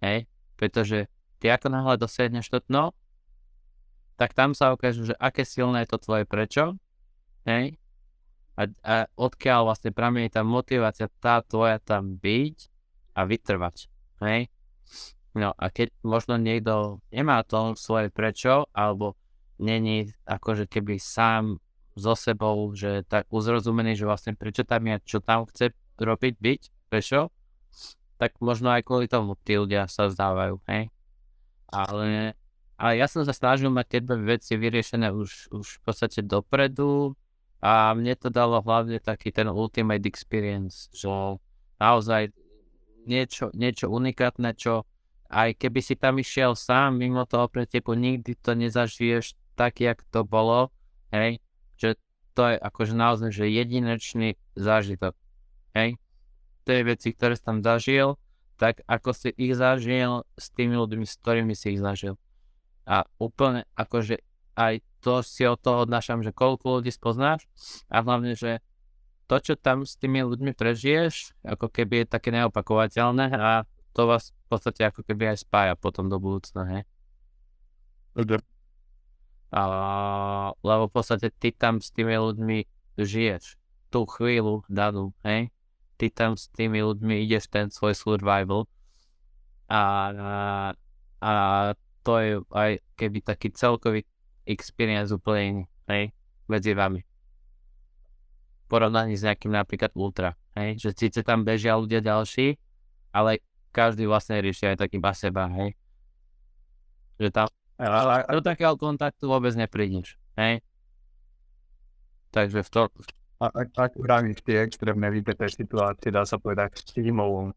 Hej? Pretože ty ako náhle dosiahneš to dno, tak tam sa ukáže, že aké silné je to tvoje prečo, hej? A, a odkiaľ vlastne pramení tá motivácia tá tvoja tam byť a vytrvať. Hej? No a keď možno niekto nemá to svoje prečo, alebo není akože keby sám so sebou, že tak uzrozumený, že vlastne prečo tam je, čo tam chce robiť, byť, prečo, tak možno aj kvôli tomu tí ľudia sa vzdávajú, hej. Ale, ale ja som sa snažil mať tie veci vyriešené už, už v podstate dopredu a mne to dalo hlavne taký ten ultimate experience, že naozaj niečo, niečo unikátne, čo aj keby si tam išiel sám mimo toho preteku, nikdy to nezažiješ tak, jak to bolo, hej, že to je akože naozaj, že jedinečný zážitok, hej. Tie veci, ktoré si tam zažil, tak ako si ich zažil s tými ľuďmi, s ktorými si ich zažil. A úplne akože aj to si od toho odnášam, že koľko ľudí spoznáš a hlavne, že to, čo tam s tými ľuďmi prežiješ, ako keby je také neopakovateľné a to vás v podstate ako keby aj spája potom do budúcna, hej. Okay. A, lebo v podstate ty tam s tými ľuďmi žiješ tú chvíľu danú, hej. Ty tam s tými ľuďmi ideš ten svoj survival a, a, a to je aj keby taký celkový experience úplne iný, hej, medzi vami. Porovnaní s nejakým napríklad ultra, hej, že síce tam bežia ľudia ďalší, ale každý vlastne rieši aj taký iba seba, hej. Že tam ale do takého kontaktu vôbec neprídeš, hej? Takže v to... A, ak, ak vravíš tie extrémne vypeté situácie, dá sa povedať, v tímovom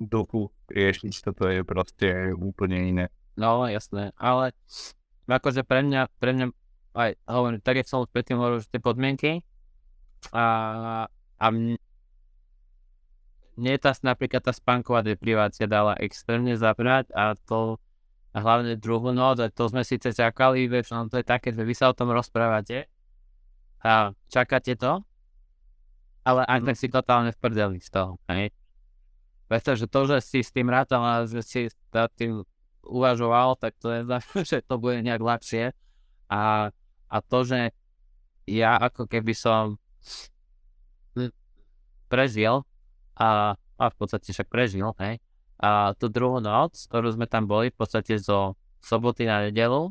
duchu riešiť, toto je proste úplne iné. No, jasné, ale akože pre mňa, pre mňa aj hovorím, tak jak som už predtým hovoril, že tie podmienky a, a mne, mne tá napríklad tá spánková deprivácia dala extrémne zabrať a to a hlavne druhú noc, a to sme síce čakali, vieš, no to je také, že vy sa o tom rozprávate a čakáte to, ale aj tak si totálne v prdeli z toho, hej. Pretože to, že si s tým rátal a že si tým uvažoval, tak to je že to bude nejak ľahšie. A, a to, že ja ako keby som prežil a, a v podstate však prežil, hej, a tú druhú noc, ktorú sme tam boli, v podstate zo soboty na nedelu,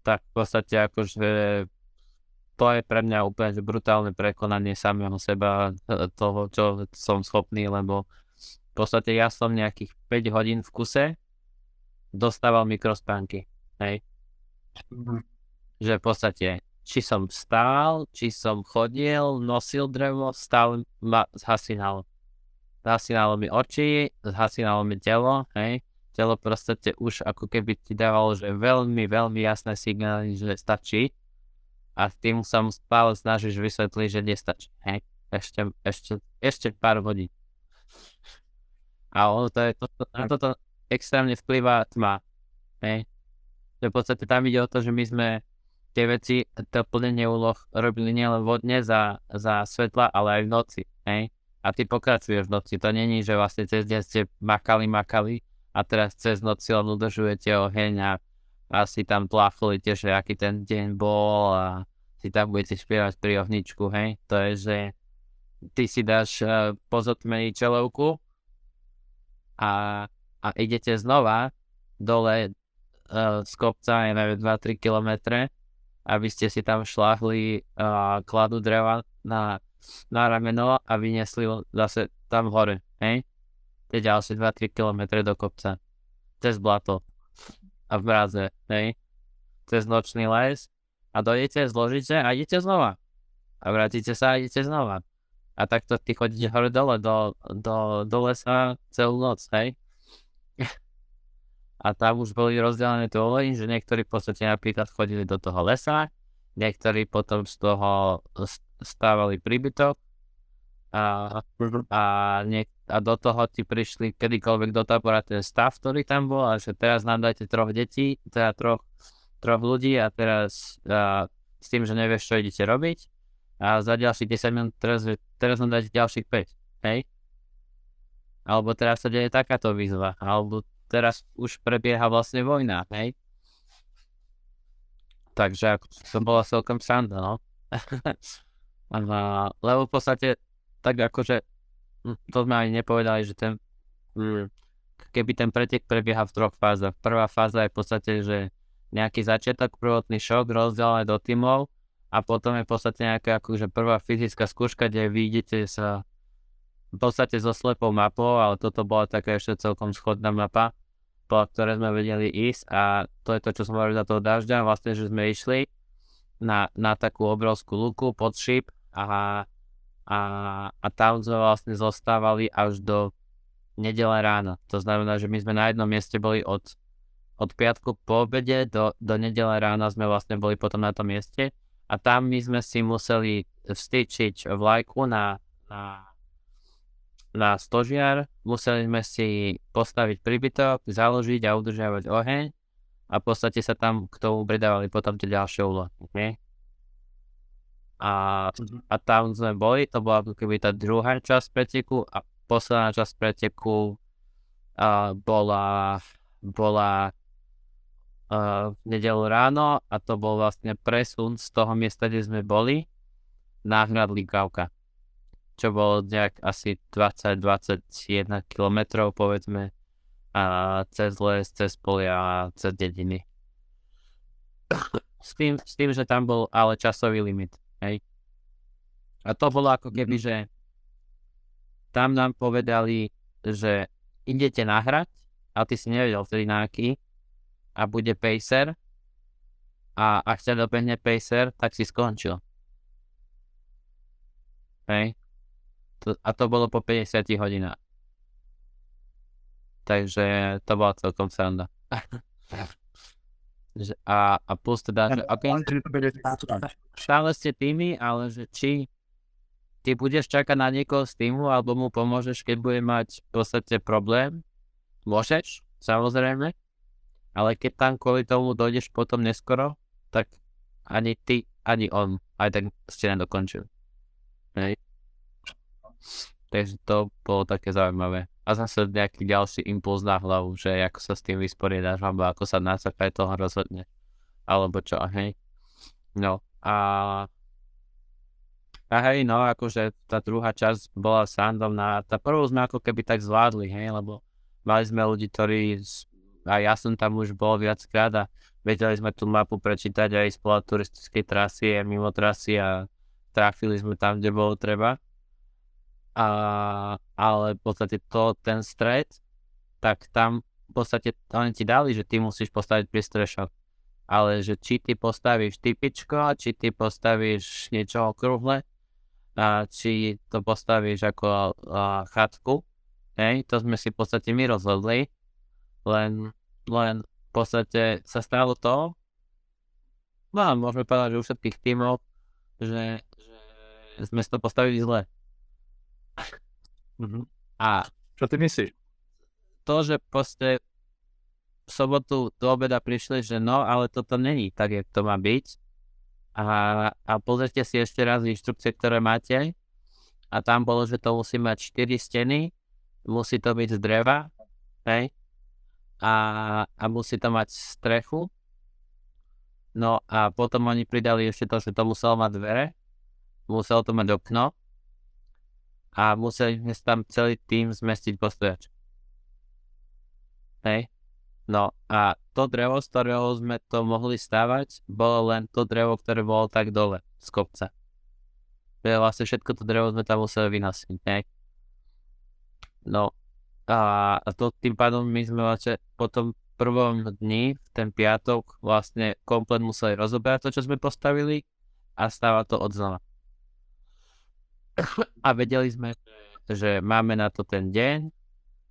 tak v podstate akože to je pre mňa úplne že brutálne prekonanie samého seba, e, toho, čo som schopný, lebo v podstate ja som nejakých 5 hodín v kuse dostával mikrospánky, hej. Mm-hmm. Že v podstate, či som stál, či som chodil, nosil drevo, stále ma zhasínalo zhasínalo mi oči, zhasínalo mi telo, hej. Telo proste už ako keby ti dávalo, že veľmi, veľmi jasné signály, že stačí. A tým sa mu stále snažíš vysvetliť, že nestačí, hej. Ešte, ešte, ešte pár hodín. A ono to je, to, to, na toto extrémne vplyvá tma, hej. Že v podstate tam ide o to, že my sme tie veci, to plnenie úloh robili nielen vodne za, za svetla, ale aj v noci, hej a ty pokračuješ v noci. To není, že vlastne cez deň ste makali, makali a teraz cez noc si len udržujete oheň a, a si tam plaflujete, že aký ten deň bol a si tam budete spievať pri ohničku, hej. To je, že ty si dáš uh, pozotmení čelovku a, a idete znova dole uh, z kopca, ja neviem, 2-3 kilometre, aby ste si tam šláhli uh, kladu dreva na na rameno a vyniesli ho zase tam hore, hej? Tie ďalšie 2-3 km do kopca. Cez blato. A v mraze, hej? Cez nočný les. A dojdete, zložíte a idete znova. A vrátite sa a idete znova. A takto ty chodíte hore dole do, do, do lesa celú noc, hej? A tam už boli rozdelené to že niektorí v podstate napríklad chodili do toho lesa, niektorí potom z toho stávali príbytok a, a, niek- a do toho ti prišli kedykoľvek do tábora ten stav, ktorý tam bol a že teraz nám dajte troch detí, teda troch, troch ľudí a teraz a, s tým, že nevieš, čo idete robiť a za ďalších 10 minút teraz, teraz nám dajte ďalších 5, hej? Alebo teraz sa deje takáto výzva, alebo teraz už prebieha vlastne vojna, hej? Takže to bola celkom sranda, no. lebo v podstate, tak akože, hm, to sme ani nepovedali, že ten, hm, keby ten pretek prebieha v troch fázach. Prvá fáza je v podstate, že nejaký začiatok, prvotný šok, rozdelené do tímov a potom je v podstate nejaká akože prvá fyzická skúška, kde vy idete sa v podstate so slepou mapou, ale toto bola taká ešte celkom schodná mapa po ktoré sme vedeli ísť a to je to, čo som hovoril za toho dažďa, vlastne, že sme išli na, na takú obrovskú luku pod šíp a, a, a tam sme vlastne zostávali až do nedele rána. To znamená, že my sme na jednom mieste boli od, od piatku po obede do, do nedele rána sme vlastne boli potom na tom mieste a tam my sme si museli vstýčiť vlajku na, na na stožiar, museli sme si postaviť príbytok, založiť a udržiavať oheň a v podstate sa tam k tomu pridávali potom tie ďalšie úlohy. A, a tam sme boli, to bola ako keby tá druhá časť preteku a posledná časť preteku a, bola, bola a, v nedelu ráno a to bol vlastne presun z toho miesta, kde sme boli na hrad Likavka čo bolo nejak asi 20-21 km povedzme a cez les, cez polia a cez dediny. S tým, s tým, že tam bol ale časový limit. Hej. A to bolo ako keby, mm-hmm. že tam nám povedali, že idete nahrať, ale ty si nevedel vtedy na aký a bude pacer a ak sa dobehne pacer, tak si skončil. Hej. To, a to bolo po 50 hodinách. Takže to bola celkom sranda. a, a plus teda, že okay, stále ste tými, ale že či ty budeš čakať na niekoho z týmu, alebo mu pomôžeš, keď bude mať v podstate problém, môžeš, samozrejme, ale keď tam kvôli tomu dojdeš potom neskoro, tak ani ty, ani on aj tak ste nedokončili. Hej. Takže to bolo také zaujímavé. A zase nejaký ďalší impuls na hlavu, že ako sa s tým vysporiadaš, alebo ako sa na základe toho rozhodne. Alebo čo, hej. No a... A hej, no akože tá druhá časť bola srandovná. Tá prvú sme ako keby tak zvládli, hej, lebo mali sme ľudí, ktorí... A ja som tam už bol viackrát a vedeli sme tú mapu prečítať aj z turistickej trasy a mimo trasy a trafili sme tam, kde bolo treba a, ale v podstate to, ten stred, tak tam v podstate oni ti dali, že ty musíš postaviť pristrešok. Ale že či ty postavíš typičko, či ty postavíš niečo okrúhle, a či to postavíš ako a, chatku, hej, to sme si v podstate my rozhodli, len, len v podstate sa stalo to, no môžeme povedať, že u všetkých tímov, že, že sme si to postavili zle. Mm-hmm. A čo ty myslíš? To, že proste v sobotu do obeda prišli, že no, ale toto není tak, jak to má byť. A, a pozrite si ešte raz inštrukcie, ktoré máte. A tam bolo, že to musí mať 4 steny, musí to byť z dreva, hej? A, a musí to mať strechu. No a potom oni pridali ešte to, že to muselo mať dvere, muselo to mať okno a museli sme tam celý tým zmestiť postojač. Hej. No a to drevo, z ktorého sme to mohli stavať, bolo len to drevo, ktoré bolo tak dole z kopca. Vlastne všetko to drevo sme tam museli vynosiť, hej. No a, to tým pádom my sme vlastne potom prvom dni, v ten piatok, vlastne komplet museli rozoberať to, čo sme postavili a stávať to od znova a vedeli sme, že máme na to ten deň,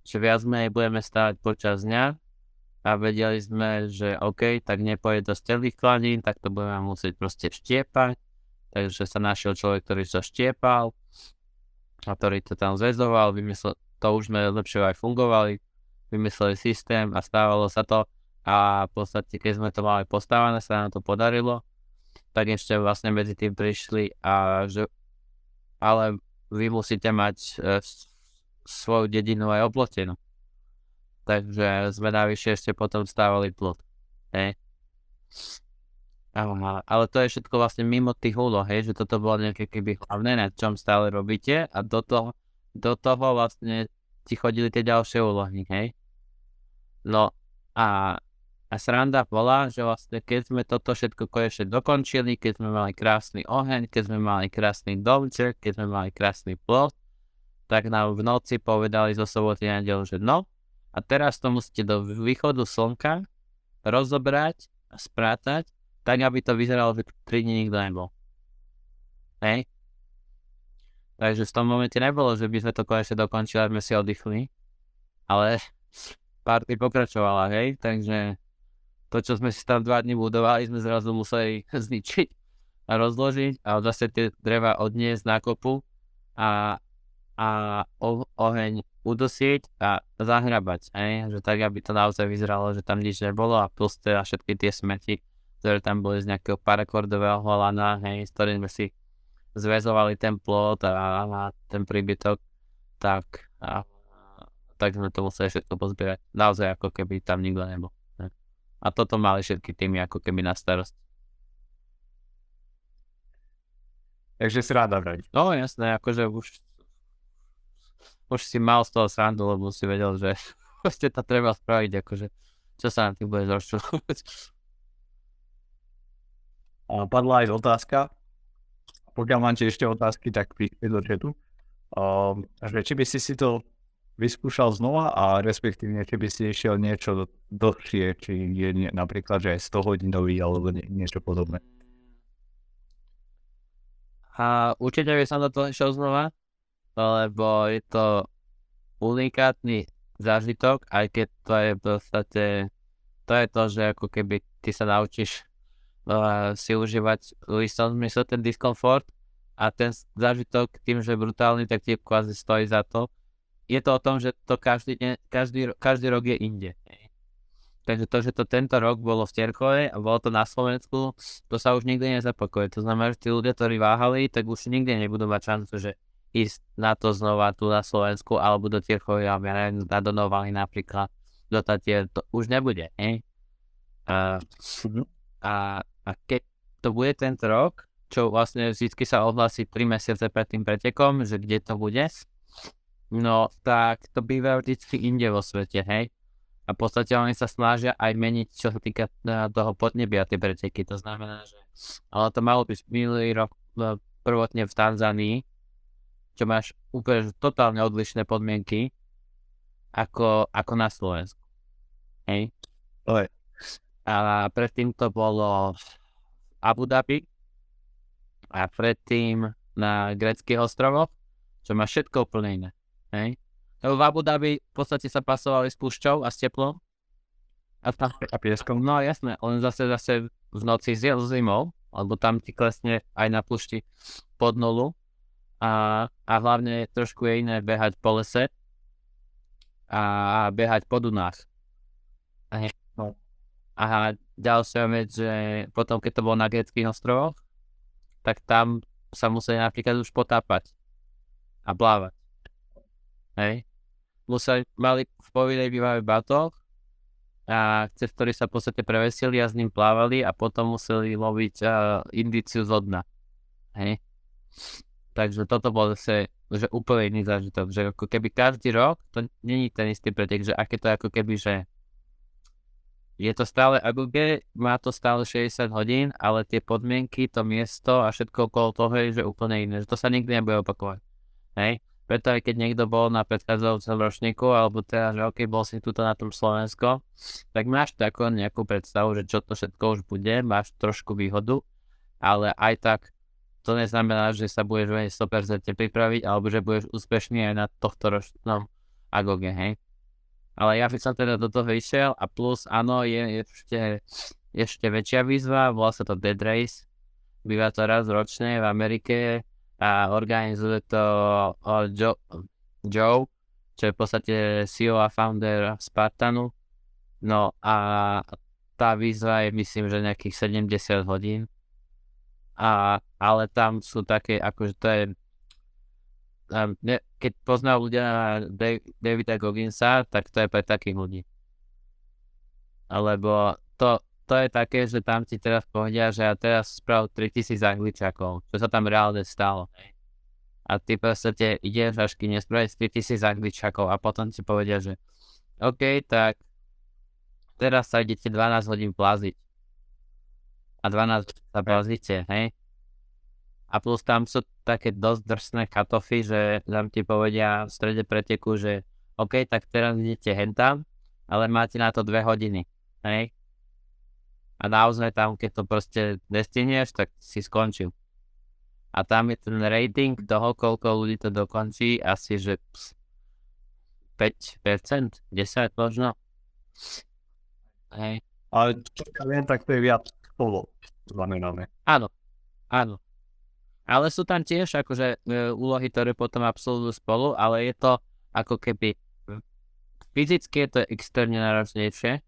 že viac menej budeme stávať počas dňa a vedeli sme, že OK, tak nepojde do stelých kladín, tak to budeme musieť proste štiepať. Takže sa našiel človek, ktorý to štiepal a ktorý to tam zväzoval, vymyslel, to už sme lepšie aj fungovali, vymysleli systém a stávalo sa to a v podstate, keď sme to mali postávané, sa nám to podarilo, tak ešte vlastne medzi tým prišli a že ale vy musíte mať e, svoju dedinu aj oplotenú. Takže sme navyše ešte potom stávali plot. Hej. Ale to je všetko vlastne mimo tých úloh, že toto bolo nejaké keby hlavné, na čom stále robíte a do toho, do toho vlastne ti chodili tie ďalšie úlohy, hej. No a a sranda bola, že vlastne keď sme toto všetko konečne dokončili, keď sme mali krásny oheň, keď sme mali krásny domček, keď sme mali krásny plot, tak nám v noci povedali zo soboty na nedelu, že no, a teraz to musíte do východu slnka rozobrať a sprátať, tak aby to vyzeralo, že 3 dní nikto nebol. Hej? Takže v tom momente nebolo, že by sme to konečne dokončili a sme si oddychli, ale party pokračovala, hej, takže to, čo sme si tam dva dní budovali, sme zrazu museli zničiť a rozložiť a zase tie dreva odniesť na kopu a, a o, oheň udosieť a zahrabať, hej? že tak, aby to naozaj vyzeralo, že tam nič nebolo a plus teda všetky tie smeti, ktoré tam boli z nejakého parakordového holana, hej, s ktorým sme si zväzovali ten plot a, a ten príbytok, tak, a, tak sme to museli všetko pozbierať. Naozaj ako keby tam nikto nebol. A toto mali všetky týmy ako keby na starost. Takže si ráda vraj. No jasné, akože už už si mal z toho srandu, lebo si vedel, že proste to treba spraviť, akože čo sa na tým bude rozčulovať. Padla aj otázka, pokiaľ máte ešte otázky, tak píšte do chatu. Um, že či by si si to vyskúšal znova a respektívne, či by si išiel niečo dlhšie, či je nie, napríklad, že aj 100 hodinový alebo nie, niečo podobné. A určite by som do toho išiel znova, lebo je to unikátny zážitok, aj keď to je v podstate, to je to, že ako keby ty sa naučíš uh, si užívať v istom zmysle ten diskomfort a ten zážitok tým, že je brutálny, tak ti kvázi stojí za to. Je to o tom, že to každý, deň, každý, každý rok je inde. Takže to, že to tento rok bolo v Terchove a bolo to na Slovensku, to sa už nikdy nezapakuje. To znamená, že tí ľudia, ktorí váhali, tak už nikdy nebudú mať šancu, že ísť na to znova tu na Slovensku alebo do Terchovy, ja neviem, na Donovali napríklad, do Tatier, to už nebude, hej? A, a, a keď to bude tento rok, čo vlastne vždy sa ohlási 3 mesiace pred tým pretekom, že kde to bude, no tak to býva vždy inde vo svete, hej? A v podstate oni sa snažia aj meniť, čo sa týka e, toho podnebia, tie preteky. To znamená, že ale to malo byť minulý rok e, prvotne v Tanzánii, čo máš úplne totálne odlišné podmienky ako, ako na Slovensku. Hej? Oj. A predtým to bolo v Abu Dhabi a predtým na greckých ostrovoch, čo má všetko úplne iné. Hej? Lebo v Abu Dhabi v podstate sa pasovali s púšťou a s teplom. A, tam, a pieskom. No jasné, len zase zase v noci s zimou, alebo tam ti klesne aj na púšti pod nulu. A, a hlavne trošku je iné behať po lese a behať po Dunách. No. A ďalšia vec, že potom keď to bolo na greckých ostrovoch, tak tam sa museli napríklad už potápať a plávať. Hej museli, mali v povinnej výbave batoh, a cez ktorý sa v podstate prevesili a s ním plávali a potom museli loviť uh, indiciu zo dna. Hej. Takže toto bol zase že úplne iný zážitok, že ako keby každý rok, to není ten istý pretek, že aké to ako keby, že je to stále AGG, má to stále 60 hodín, ale tie podmienky, to miesto a všetko okolo toho je že úplne iné, že to sa nikdy nebude opakovať. Hej? Preto aj keď niekto bol na predchádzajúcom ročníku, alebo teraz, že OK, bol si tuto na tom Slovensko, tak máš takú nejakú predstavu, že čo to všetko už bude, máš trošku výhodu, ale aj tak to neznamená, že sa budeš veľmi 100% pripraviť, alebo že budeš úspešný aj na tohto ročnom agoge, hej. Ale ja by som teda do toho išiel a plus áno, je ešte, ešte väčšia výzva, volá sa to Dead Race, býva to raz ročne v Amerike, a organizuje to Joe, Joe, čo je v podstate CEO a founder Spartanu. No a tá výzva je myslím, že nejakých 70 hodín. A, ale tam sú také, akože to je um, ne, keď poznajú ľudia Davida Gogginsa, tak to je pre takých ľudí. Alebo to, to je také, že tam ti teraz povedia, že ja teraz spravil 3000 angličakov, čo sa tam reálne stalo. A ty proste ideš až kým nespravíš 3000 angličakov a potom ti povedia, že OK, tak teraz sa idete 12 hodín plaziť. A 12 sa plazíte, hej? A plus tam sú také dosť drsné katofy, že tam ti povedia v strede preteku, že OK, tak teraz idete hentam, ale máte na to 2 hodiny, hej? A naozaj tam, keď to proste nestinieš, tak si skončil. A tam je ten rating toho, koľko ľudí to dokončí, asi že 5%, 10 možno. Hej. Ale čo ja viem, tak to je viac spolu znamenáme. Áno, áno. Ale sú tam tiež akože e, úlohy, ktoré potom absolvujú spolu, ale je to ako keby fyzicky je to externe náročnejšie,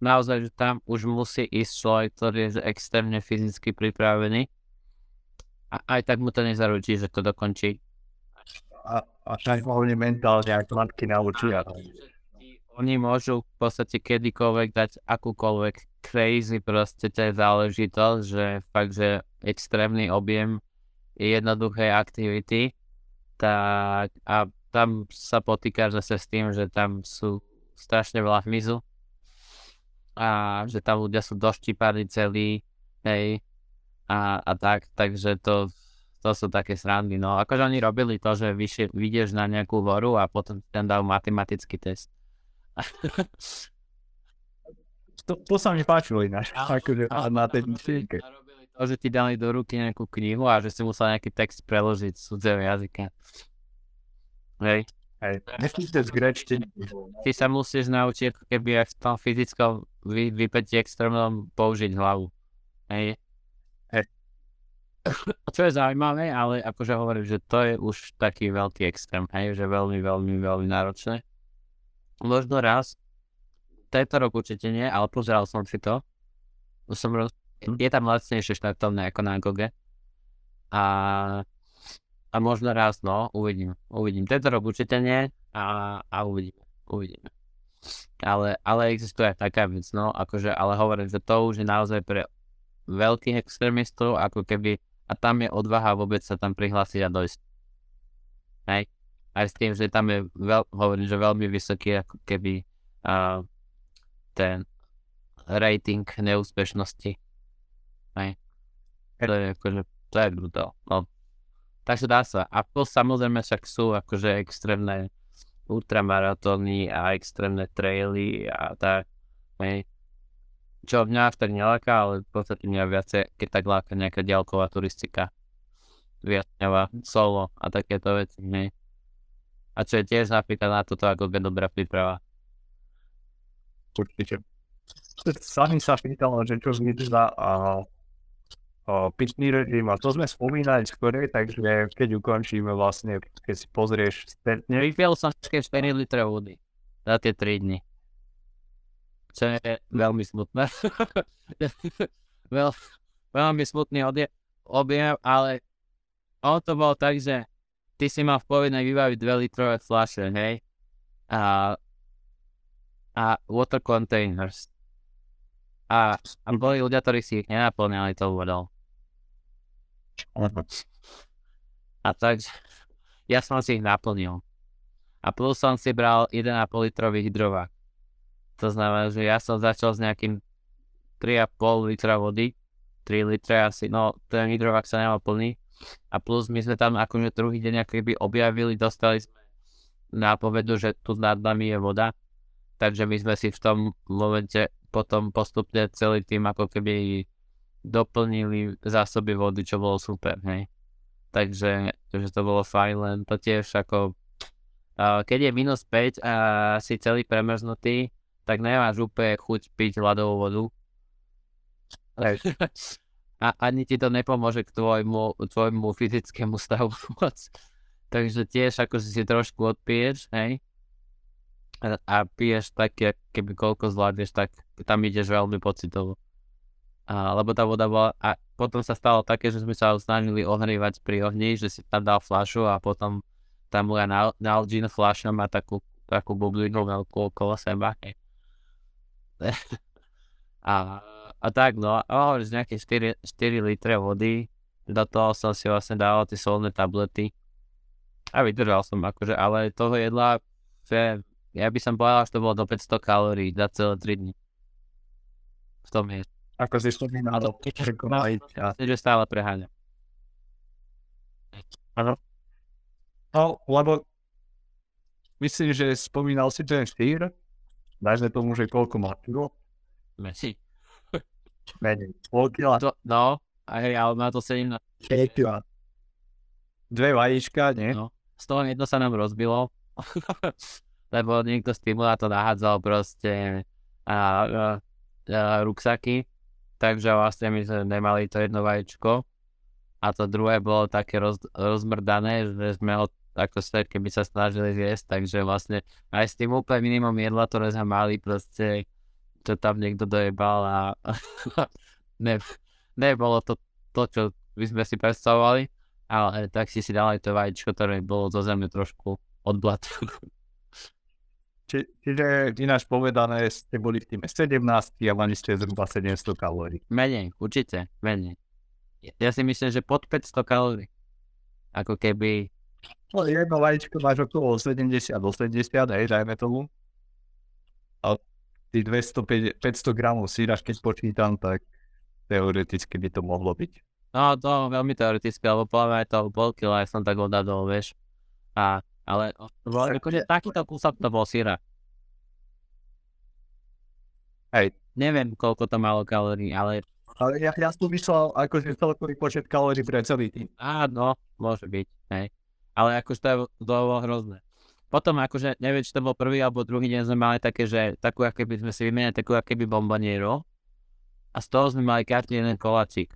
naozaj, že tam už musí ísť človek, ktorý je extrémne fyzicky pripravený. A aj tak mu to nezaručí, že to dokončí. A, a tak hlavne mentálne, ak matky naučia. Oni môžu v podstate kedykoľvek dať akúkoľvek crazy proste to je záležitosť, že fakt, že extrémny objem jednoduchej aktivity, tak a tam sa potýka zase s tým, že tam sú strašne veľa hmyzu a že tam ľudia sú doštípaní celí, hej, a, a tak, takže to, to sú také srandy, no akože oni robili to, že vyšie, vidieš na nejakú horu a potom tam dajú matematický test. to, to sa mi páčilo ináč, akože na tej myšlienke. To, že ti dali do ruky nejakú knihu a že si musel nejaký text preložiť z cudzieho jazyka. Hej. Hej, z grečtiny. Ty sa musíš naučiť, keby aj v tom fyzickom vy, vypetí extrémnom použiť hlavu. Hej. Hej. Čo je zaujímavé, ale akože hovorím, že to je už taký veľký extrém, hej, že veľmi, veľmi, veľmi náročné. Možno raz, tento rok určite nie, ale pozeral som si to. Som roz... Hm? Je tam lacnejšie štartovné ako na Goge. A a možno raz, no, uvidím, uvidím. Tento rok určite nie a, a uvidíme, uvidíme. Ale, ale existuje taká vec, no, akože, ale hovorím, že to už je naozaj pre veľkých extrémistov, ako keby, a tam je odvaha vôbec sa tam prihlásiť a dojsť. Hej. Aj s tým, že tam je, veľ, hovorím, že veľmi vysoký, ako keby uh, ten rating neúspešnosti. Hej. To je akože, to je brutál. No, Takže dá sa. A to samozrejme však sú akože extrémne ultramaratóny a extrémne traily a tak. Hej. Čo mňa vtedy neláka, ale v podstate mňa viacej, keď tak láka nejaká ďalková turistika. Viacňová, solo a takéto veci. Hej. A čo je tiež napríklad na toto ako dobrá príprava. Určite. Sami sa pýtal, že čo za a pitný režim a to sme spomínali skôr, takže keď ukončíme vlastne, keď si pozrieš spätne. Vypil som také 4 litre vody za tie 3 dny. Čo je veľmi smutné. Veľ, veľmi smutný odje, objem, ale ono to bolo tak, že ty si mal v povinnej vybaviť 2 litrové fľaše, hej? A, a water containers. A, a boli ľudia, ktorí si ich nenaplňali tou vodou. A tak ja som si ich naplnil. A plus som si bral 1,5 litrový hydrovák. To znamená, že ja som začal s nejakým 3,5 litra vody, 3 litre asi, no ten hydrovák sa nemal plný. A plus my sme tam akože druhý deň akoby objavili, dostali sme nápovedu, že tu nad nami je voda. Takže my sme si v tom momente potom postupne celý tým ako keby doplnili zásoby vody, čo bolo super, hej. Takže, takže to bolo fajn, len to tiež ako uh, keď je minus 5 a si celý premrznutý, tak nemáš úplne chuť piť ľadovú vodu. a ani ti to nepomôže k tvojmu, tvojmu fyzickému stavu moc. Takže tiež ako si si trošku odpiješ, hej, a, a piješ tak, keby koľko zvládneš, tak tam ideš veľmi pocitovo a, lebo tá voda bola, a potom sa stalo také, že sme sa snažili ohrívať pri ohni, že si tam dal fľašu a potom tam moja Nalgene fľaša má takú, takú bublinu veľkú okolo seba. a, a tak no, a hovoríš nejaké 4, 4 litre vody, do toho som si vlastne dával tie solné tablety a vydržal som akože, ale toho jedla, že ja by som povedal, že to bolo do 500 kalórií za celé 3 dní. V tom je. Ako si spomínal, že stále preháňa. Áno. No, lebo myslím, že spomínal si ten štír, dajme tomu, že koľko má kilo? Mesi. Menej. Pol kila. To, no, aj, ale má to 17. 6 kila. Dve vajíčka, nie? No, z toho jedno sa nám rozbilo, lebo niekto stimulátor nahádzal proste a, a, a, ruksaky takže vlastne my sme nemali to jedno vajíčko. A to druhé bolo také roz, rozmrdané, že sme ho ako sa keby sa snažili zjesť, takže vlastne aj s tým úplne minimum jedla, ktoré sme mali, proste to tam niekto dojebal a ne, nebolo to to, čo by sme si predstavovali, ale tak si si dal to vajíčko, ktoré bolo zo zemi trošku odblat. Či, čiže ináč povedané, ste boli v týme 17 a mali ste zhruba 700 kalórií. Menej, určite, menej. Ja si myslím, že pod 500 kalórií. Ako keby... No, jedno vajíčko máš okolo 70 do 70, hej, dajme tomu. A tých 200, 500 gramov síraš, keď počítam, tak teoreticky by to mohlo byť. No, to veľmi teoreticky, lebo poviem aj to pol kila, ja som tak odhadol, vieš. A ale akože takýto kúsok to bol síra. Hej. Neviem, koľko to malo kalórií, ale... Ale ja, ja som myslel akože celkový počet kalórií pre celý tým. Áno, môže byť, hej. Ale akože to, je, to bolo hrozné. Potom akože, neviem, či to bol prvý alebo druhý deň sme mali také, že takú, aké by sme si vymenili takú, aké by bomboniero. A z toho sme mali každý jeden koláčik.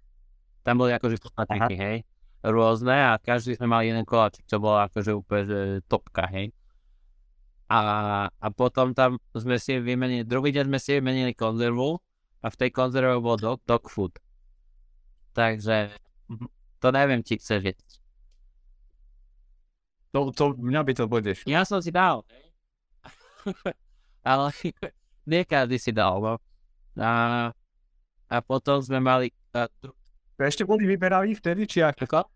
Tam boli akože koláčiky, hej rôzne a každý sme mali jeden koláčik, čo bolo akože úplne že topka, hej. A, a potom tam sme si vymenili, druhý deň sme si vymenili konzervu a v tej konzerve bol dog, dog food. Takže to neviem, či chceš jesť. To, to, mňa by to budeš. Ja som si dal. Ale nie každý si dal, no. A, a potom sme mali... A, ešte boli vyberaví vtedy, či ako?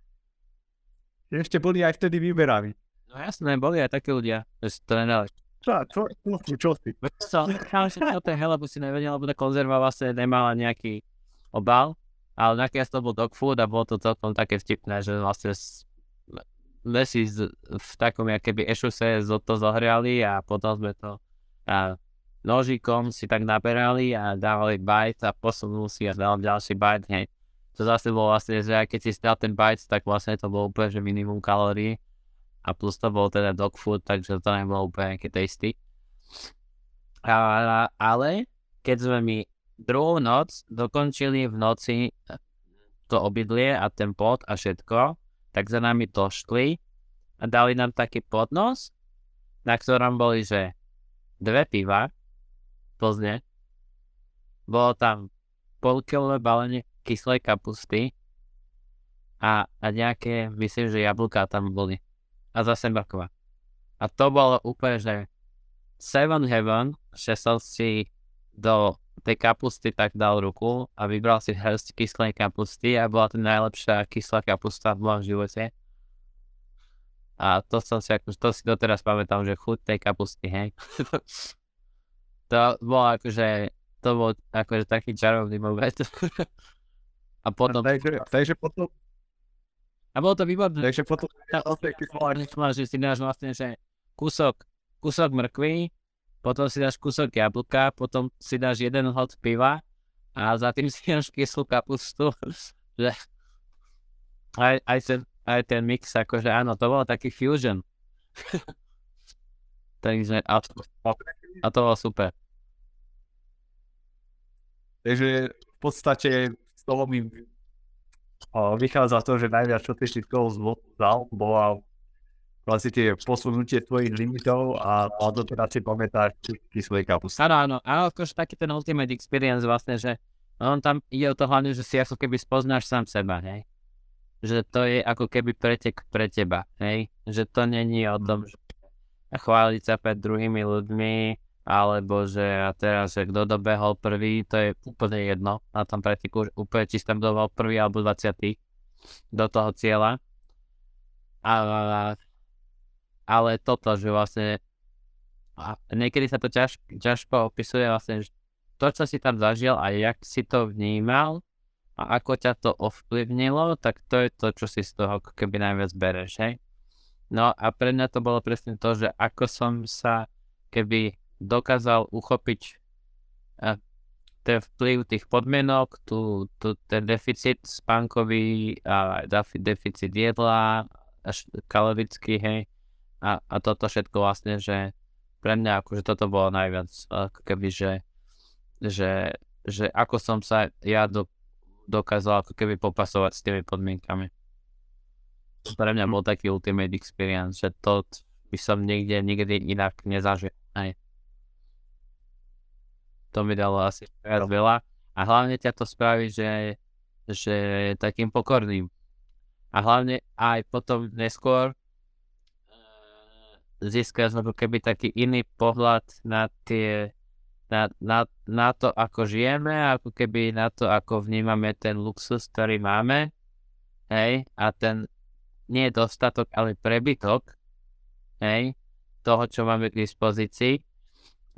Ešte boli aj vtedy vyberaví. No jasné, boli aj takí ľudia, že si to nedali. Čo, čo, čo, čo si? Co, že o tej lebo si nevedel, lebo tá konzerva vlastne nemala nejaký obal, ale nakoniec to bol dog food a bolo to celkom také vtipné, že vlastne sme si z, v takom keby ešuse to zohriali a potom sme to a nožikom si tak naberali a dávali bajt a posunul si a dal ďalší bajt, hej to zase bolo vlastne, že keď si stal ten bites, tak vlastne to bolo úplne, že minimum kalórií. A plus to bolo teda dog food, takže to nebolo úplne nejaké tasty. A, ale keď sme mi druhú noc dokončili v noci to obydlie a ten pot a všetko, tak za nami došli a dali nám taký podnos, na ktorom boli, že dve piva, Plzne, bolo tam polkilové balenie kyslej kapusty a, a nejaké, myslím, že jablká tam boli. A zase mrkva. A to bolo úplne, že Seven Heaven, že som si do tej kapusty tak dal ruku a vybral si hrst kyslej kapusty a bola to najlepšia kyslá kapusta v mojom živote. A to som si, ako, to si doteraz pamätám, že chuť tej kapusty, hej. to bolo akože, to bol akože taký čarovný moment. A potom... Takže, takže potom... A bolo to výborné. Takže potom... že si dáš vlastne, že kúsok, kúsok mrkvy, potom si dáš kúsok jablka, potom si dáš jeden hod piva a za tým si dáš kyslú kapustu. že aj, aj, ten, aj ten mix, akože áno, to bolo taký fusion. Takže a, a to bolo super. Takže v podstate toho mi vychádza to, že najviac, čo si toho vzal, bola vlastne posunutie tvojich limitov a to teda si pamätáš kyslej kapusty. Áno, áno, áno, akože taký ten ultimate experience vlastne, že on tam ide o to hlavne, že si ako keby spoznáš sám seba, hej. Že to je ako keby pretek pre teba, hej. Že to není o tom, že chváliť sa pred druhými ľuďmi, alebo že a teraz, že kto dobehol prvý, to je úplne jedno na tom pretiku, úplne či tam dobehol prvý alebo 20 do toho cieľa. A, ale toto, že vlastne a niekedy sa to ťaž, ťažko opisuje vlastne, že to, čo si tam zažil a jak si to vnímal a ako ťa to ovplyvnilo, tak to je to, čo si z toho keby najviac bereš, hej. No a pre mňa to bolo presne to, že ako som sa keby dokázal uchopiť a ten vplyv tých podmienok, tu, tu ten deficit spánkový a deficit jedla, až kalorický, hej. A, a toto všetko vlastne, že pre mňa akože toto bolo najviac, ako keby, že, že, že ako som sa ja do, dokázal ako keby popasovať s tými podmienkami. Pre mňa bol taký ultimate experience, že to by som niekde nikdy inak nezažil. Hej to mi dalo asi viac veľa. A hlavne ťa to spraví, že že takým pokorným. A hlavne aj potom neskôr eh, získaš ako keby taký iný pohľad na tie na, na, na to, ako žijeme, ako keby na to, ako vnímame ten luxus, ktorý máme, hej, a ten nie je dostatok, ale prebytok, hej, toho, čo máme k dispozícii,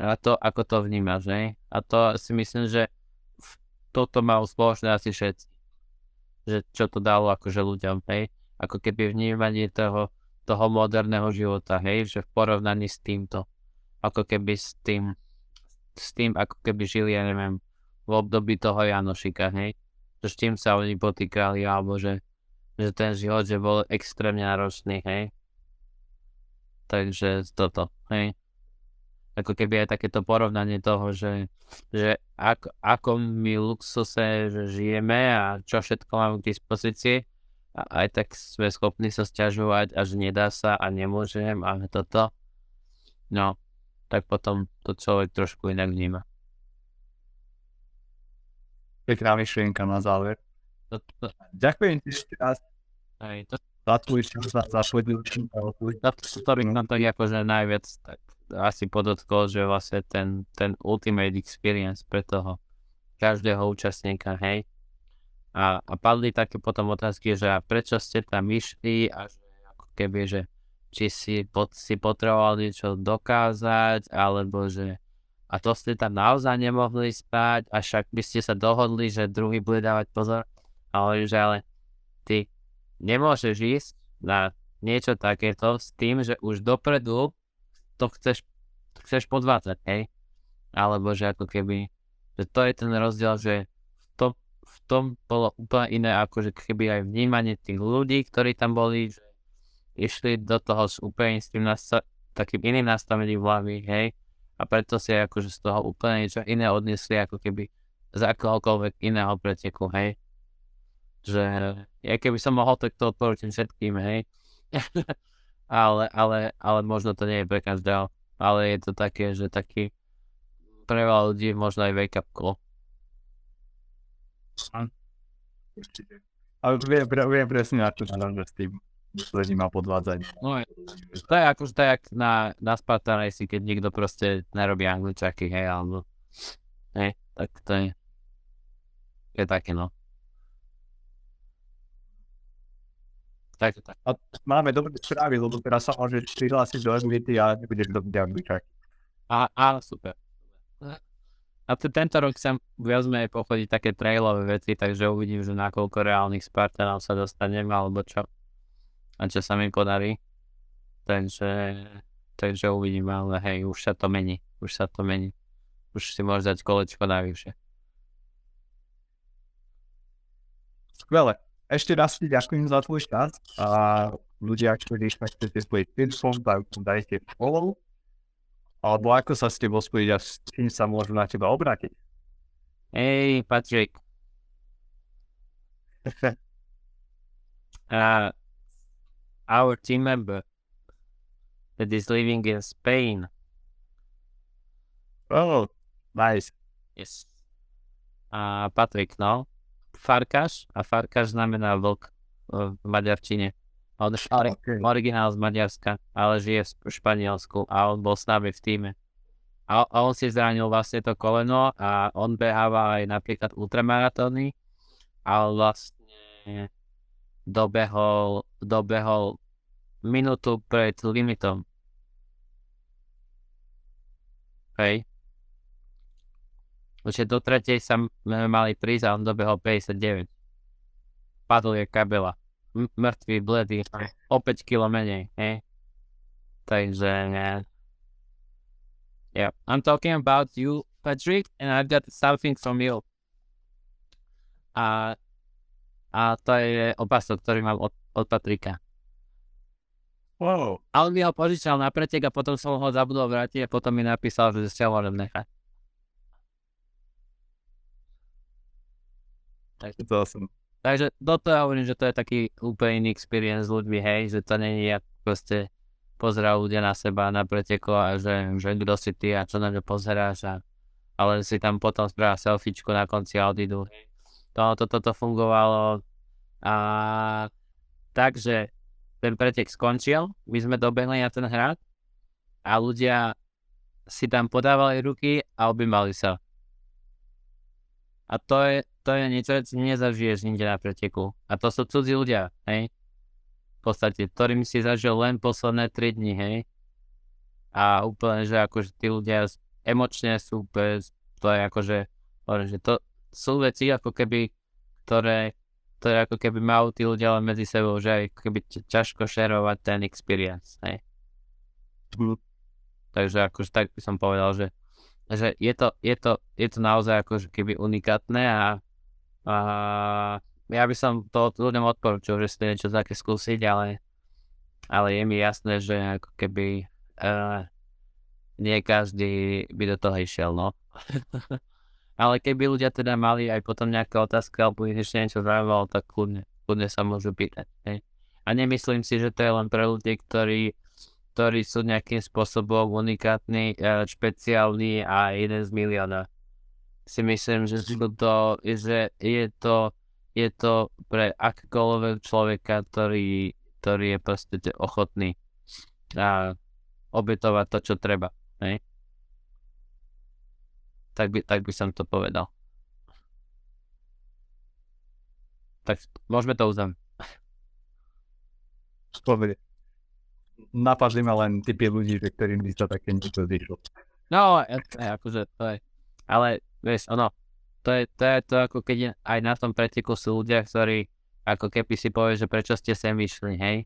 a to, ako to vnímaš, hej. A to si myslím, že toto mal spoločné asi všetci. Že čo to dalo akože ľuďom, hej. Ako keby vnímanie toho, toho moderného života, hej, že v porovnaní s týmto. Ako keby s tým, s tým, ako keby žili, ja neviem, v období toho Janošika, hej. Že s tým sa oni potýkali, alebo že, že ten život, že bol extrémne náročný, hej. Takže toto, hej. Ako keby aj takéto porovnanie toho, že, že ako, ako my luxuse že žijeme a čo všetko máme k dispozícii, a aj tak sme schopní sa stiažovať a že nedá sa a nemôžem a toto. No, tak potom to človek trošku inak vníma. Pekná myšlienka na záver. To, to, Ďakujem ti ešte raz aj, to, za tvoj čas, za, tvoj to, to by nám tak akože najviac tak asi podotkol, že vlastne ten, ten ultimate experience pre toho každého účastníka, hej. A, a padli také potom otázky, že a prečo ste tam išli a ako keby, že či si, pot, si potreboval niečo dokázať, alebo že a to ste tam naozaj nemohli spať, a však by ste sa dohodli, že druhý bude dávať pozor. Ale že ale ty nemôžeš ísť na niečo takéto s tým, že už dopredu to chceš, chceš podvádzať, hej? Alebo že ako keby, že to je ten rozdiel, že v tom, v tom bolo úplne iné, ako že keby aj vnímanie tých ľudí, ktorí tam boli, že išli do toho s úplne s tým nasta- takým iným nastavením hlavy, hej, a preto si akože z toho úplne niečo iné odnesli, ako keby z akohokoľvek iného preteku, hej. Že ja keby som mohol, tak to všetkým, hej. ale, ale, ale možno to nie je pre každého. Ale je to také, že taký pre veľa ľudí možno aj wake up call. Ale viem, viem presne, ako to s tým slením a podvádzanie. No, to je akože to je jak na, na Spartan Race, keď niekto proste nerobí angličaky, hej, alebo hej, tak to je je také, no. Tak, tak. A máme dobré správy, lebo teraz sa môžeš prihlásiť do SVT a nebudeš do. Á, áno, super. A t- tento rok sem viac menej pochodiť také trailové veci, takže uvidím, že na koľko reálnych Spartanov sa dostanem, alebo čo a čo sa mi podarí. Takže, takže uvidím, ale hej, už sa to mení, už sa to mení. Už si môžeš dať kolečko navyše. Skvelé. Ešte raz ti ďakujem za tvoj čas a ľudia, ktorí chcete spojiť info, dajte follow. Alebo ako sa s tebou spojiť a s tým sa môžu na teba obrátiť. Hej, Patrik. uh, our team member that is living in Spain. Oh, nice. Yes. A Patrik, no. Farkáš a Farkáš znamená vlk v maďarčine. On je ori- Okay. originál z Maďarska, ale žije v Španielsku a on bol s nami v týme. A, a on si zranil vlastne to koleno a on beháva aj napríklad ultramaratóny, ale vlastne dobehol, dobehol minútu pred limitom. Hej. Takže do tretej sa mali prísť a on dobehol 59. Padol je kabela. M- mŕtvý, bledý. O 5 kg menej, hej. Takže, ne. Yeah, I'm talking about you, Patrick, and I've got something from you. A, a to je opasok, ktorý mám od, od Patrika. Wow. A on mi ho požičal na pretek a potom som ho zabudol vrátiť a potom mi napísal, že si ho môžem nechať. To som. Takže toto ja hovorím, že to je taký úplne iný experience s ľuďmi, hej, že to není jak proste pozerajú ľudia na seba na preteko a že, že kto si ty a čo na ňo pozeráš a ale si tam potom spravia selfiečku na konci a odídu. hej. to, to, toto fungovalo a takže ten pretek skončil, my sme dobehli na ten hrad a ľudia si tam podávali ruky a objímali sa. A to je, to je niečo, čo nezažiješ nikde na preteku. A to sú cudzí ľudia, hej? V podstate, ktorým si zažil len posledné 3 dni, hej? A úplne, že akože tí ľudia emočne sú bez, to je akože, že to sú veci ako keby, ktoré, ktoré ako keby majú tí ľudia len medzi sebou, že ako keby ťažko šerovať ten experience, hej? Takže akože tak by som povedal, že že je to, je to, je to naozaj ako keby unikátne a, a ja by som to ľuďom odporučil, že si niečo také skúsiť, ale, ale je mi jasné, že ako keby uh, nie každý by do toho išiel, no. ale keby ľudia teda mali aj potom nejaké otázky alebo ich ešte niečo zaujímalo, tak kľudne, kľudne sa môžu pýtať. Hej. A nemyslím si, že to je len pre ľudí, ktorí ktorí sú nejakým spôsobom unikátni, e, špeciálni a jeden z milióna. Si myslím, že to, že je to, je to pre akýkoľvek človeka, ktorý, ktorý je proste ochotný a obetovať to, čo treba. Ne? Tak by, tak by som to povedal. Tak môžeme to uzavrieť. Spovedie napadli ma len typy ľudí, že ktorým by sa také niečo zišlo. No, je, akože to je, ale vieš, ono, to je, to je to ako keď aj na tom preteku sú ľudia, ktorí ako keby si povie, že prečo ste sem vyšli, hej?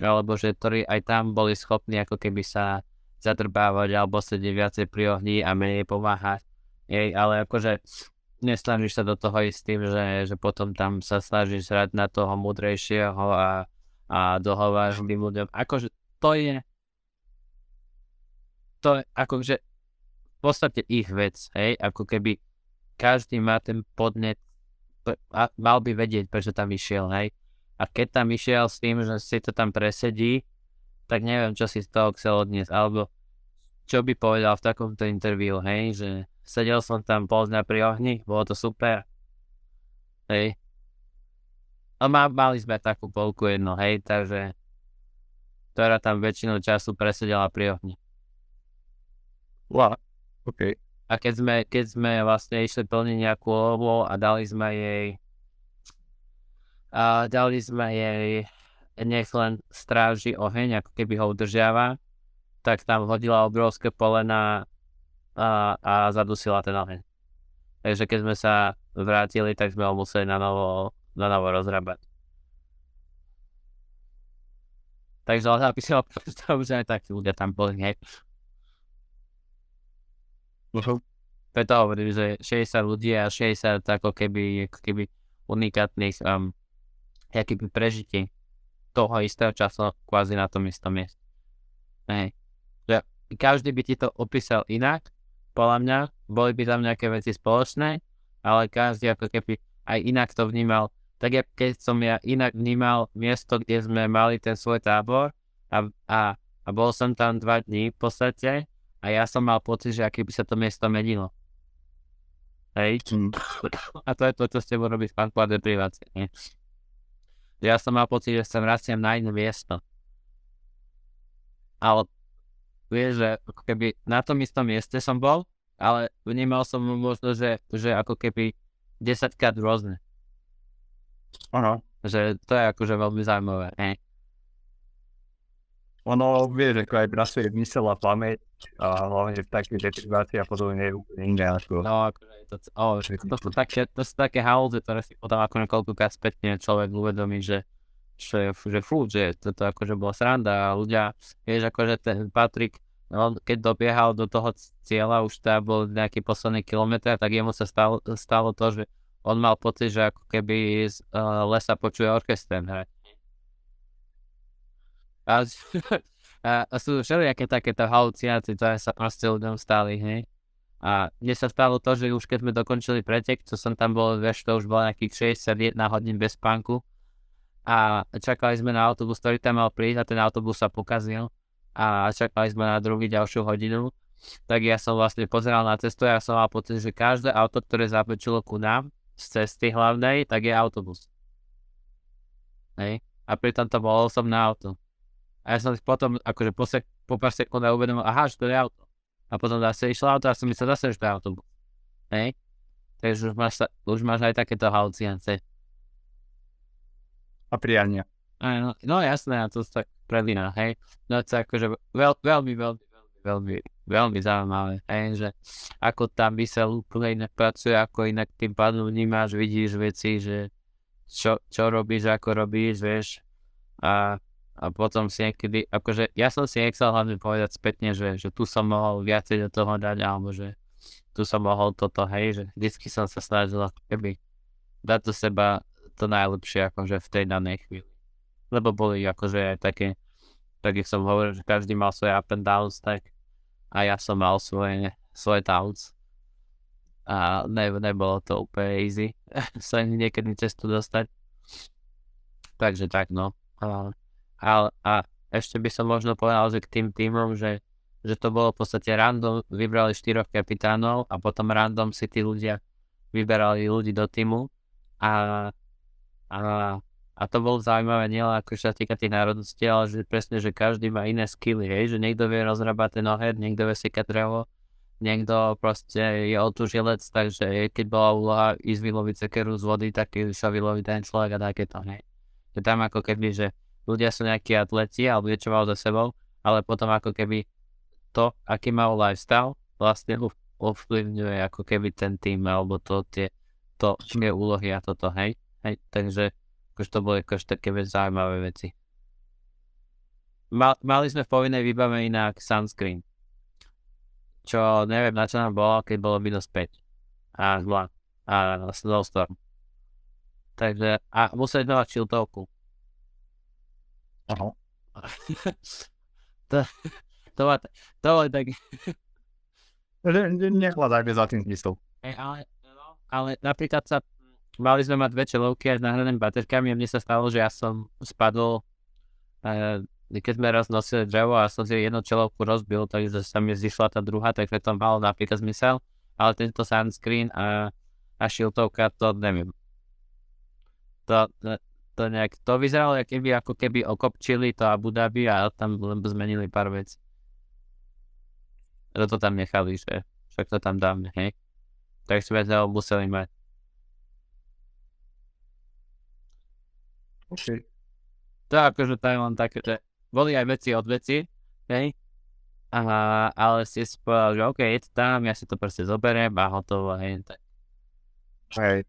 Alebo že ktorí aj tam boli schopní ako keby sa zadrbávať alebo sedieť viacej pri ohni a menej pomáhať. Hej, ale akože nesnažíš sa do toho ísť tým, že, že potom tam sa snažíš hrať na toho múdrejšieho a, a dohováš tým ľuďom. Akože to je to je akože v podstate ich vec, hej, ako keby každý má ten podnet a mal by vedieť, prečo tam išiel, hej. A keď tam išiel s tým, že si to tam presedí, tak neviem, čo si z toho chcel odniesť, alebo čo by povedal v takomto interviu, hej, že sedel som tam pol dňa pri ohni, bolo to super, hej. A má, mali sme takú polku jedno, hej, takže ktorá tam väčšinu času presedela pri ohni. Wow, OK. A keď sme, keď sme vlastne išli plniť nejakú lovu a dali sme jej a dali sme jej nech len stráži oheň, ako keby ho udržiava, tak tam hodila obrovské polena a, a zadusila ten oheň. Takže keď sme sa vrátili, tak sme ho museli na novo, na novo rozrábať. Takže ale by si ho že aj takí ľudia tam boli, hej. Uh-huh. Preto hovorím, že 60 ľudí a 60 ako keby, ako keby unikátnych um, keby prežití toho istého času kvázi na tom istom mieste. Hej. Že každý by ti to opísal inak, podľa mňa, boli by tam nejaké veci spoločné, ale každý ako keby aj inak to vnímal tak ja, keď som ja inak vnímal miesto, kde sme mali ten svoj tábor a, a, a bol som tam dva dní v podstate a ja som mal pocit, že aký by sa to miesto menilo. Hej. Mm. A to je to, čo ste robí v banku a deprivácie. Ja som mal pocit, že sa vraciam na iné miesto. Ale vieš, že ako keby na tom istom mieste som bol, ale vnímal som možno, že, že ako keby 10 krát rôzne. Aha. Že to je akože veľmi zaujímavé. Ne? Ono, vieš, ako aj pracuje mysel a pamäť a hlavne v takej deprivácii a podobne je úplne iné ako... No, akože to, oh, to, sú také, to sú také halúze, ktoré si potom ako niekoľkokrát spätne človek uvedomí, že že, že fú, že toto akože bola sranda a ľudia, vieš, akože ten Patrik, on keď dobiehal do toho cieľa, už tam bol nejaký posledný kilometr, tak jemu sa stalo, stalo to, že on mal pocit, že ako keby z uh, lesa počuje orchester hrať. A, a, a sú všelijaké takéto halucinácie, ktoré sa proste ľuďom stali, hej. A mne sa stalo to, že už keď sme dokončili pretek, čo som tam bol, vieš, to už bolo nejakých 61 hodín bez spánku. A čakali sme na autobus, ktorý tam mal prísť a ten autobus sa pokazil. A čakali sme na druhý ďalšiu hodinu. Tak ja som vlastne pozeral na cestu a ja som mal pocit, že každé auto, ktoré zapečilo ku nám, z cesty hlavnej, tak je autobus. Hej. A pritom to bolo osobné auto. A ja som si potom, akože po, sek- po pár sekundách uvedomil, aha, že to je auto. A potom zase išlo auto a som myslel zase, že to je autobus. Hej. Takže už máš, sa, už máš aj takéto halucinácie. A priania. No, no jasné, a to sa tak prelína, hej. No to akože veľ, veľmi, veľmi, veľmi, veľmi, veľmi zaujímavé, hej, že ako tam mysel úplne inak pracuje, ako inak tým pádom vnímáš, vidíš veci, že čo, čo robíš, ako robíš, vieš. A, a potom si niekedy, akože ja som si nechcel hlavne povedať spätne, že, že tu som mohol viacej do toho dať, alebo že tu som mohol toto, hej, že vždycky som sa snažil keby dať do seba to najlepšie, akože v tej danej chvíli lebo boli akože aj také, tak jak som hovoril, že každý mal svoje up and downs, tak a ja som mal svoje, svoje downs. A ne, nebolo to úplne easy sa niekedy cestu dostať. Takže tak no. A, a ešte by som možno povedal, že k tým týmom, že, že to bolo v podstate random, vybrali štyroch kapitánov a potom random si tí ľudia vyberali ľudí do týmu a, a a to bolo zaujímavé nielen ako sa týka tých národností, ale že presne, že každý má iné skilly, hej, že niekto vie rozrábať ten oheň, niekto vie sekať drevo, niekto proste je otužilec, takže keď bola úloha ísť vyloviť sekeru z vody, tak sa vyloviť ten človek a takéto, hej. Je tam ako keby, že ľudia sú nejakí atleti alebo niečo za sebou, ale potom ako keby to, aký majú lifestyle, vlastne ovplyvňuje ako keby ten tým alebo to tie, to, tie úlohy a toto, hej. hej. Takže Akože to boli akože také zaujímavé veci. Mal, mali sme v povinnej výbave inak sunscreen. Čo neviem na čo nám bolo, keď bolo minus 5. A zla. A snowstorm. Takže, a museli sme mať šiltovku. Aha. to, to, má, to boli tak... Nehľadajme za tým zmyslom. Ale, ale napríklad sa mali sme mať dve čelovky aj s náhradnými baterkami a mne sa stalo, že ja som spadol, e, keď sme raz nosili drevo a som si jednu čelovku rozbil, takže sa mi zišla tá druhá, takže to malo napríklad zmysel, ale tento sunscreen a, a šiltovka, to neviem. To, to, to nejak, to vyzeralo, keby, ako keby okopčili to Abu Dhabi a tam len zmenili pár vecí. To tam nechali, že však to tam dáme, hej. Tak sme to museli mať. OK. To akože to je len také, že boli aj veci od veci, hej, a, ale si povedal, že OK, je to tam, ja si to proste zoberiem a hotovo, hej, tak. Hej.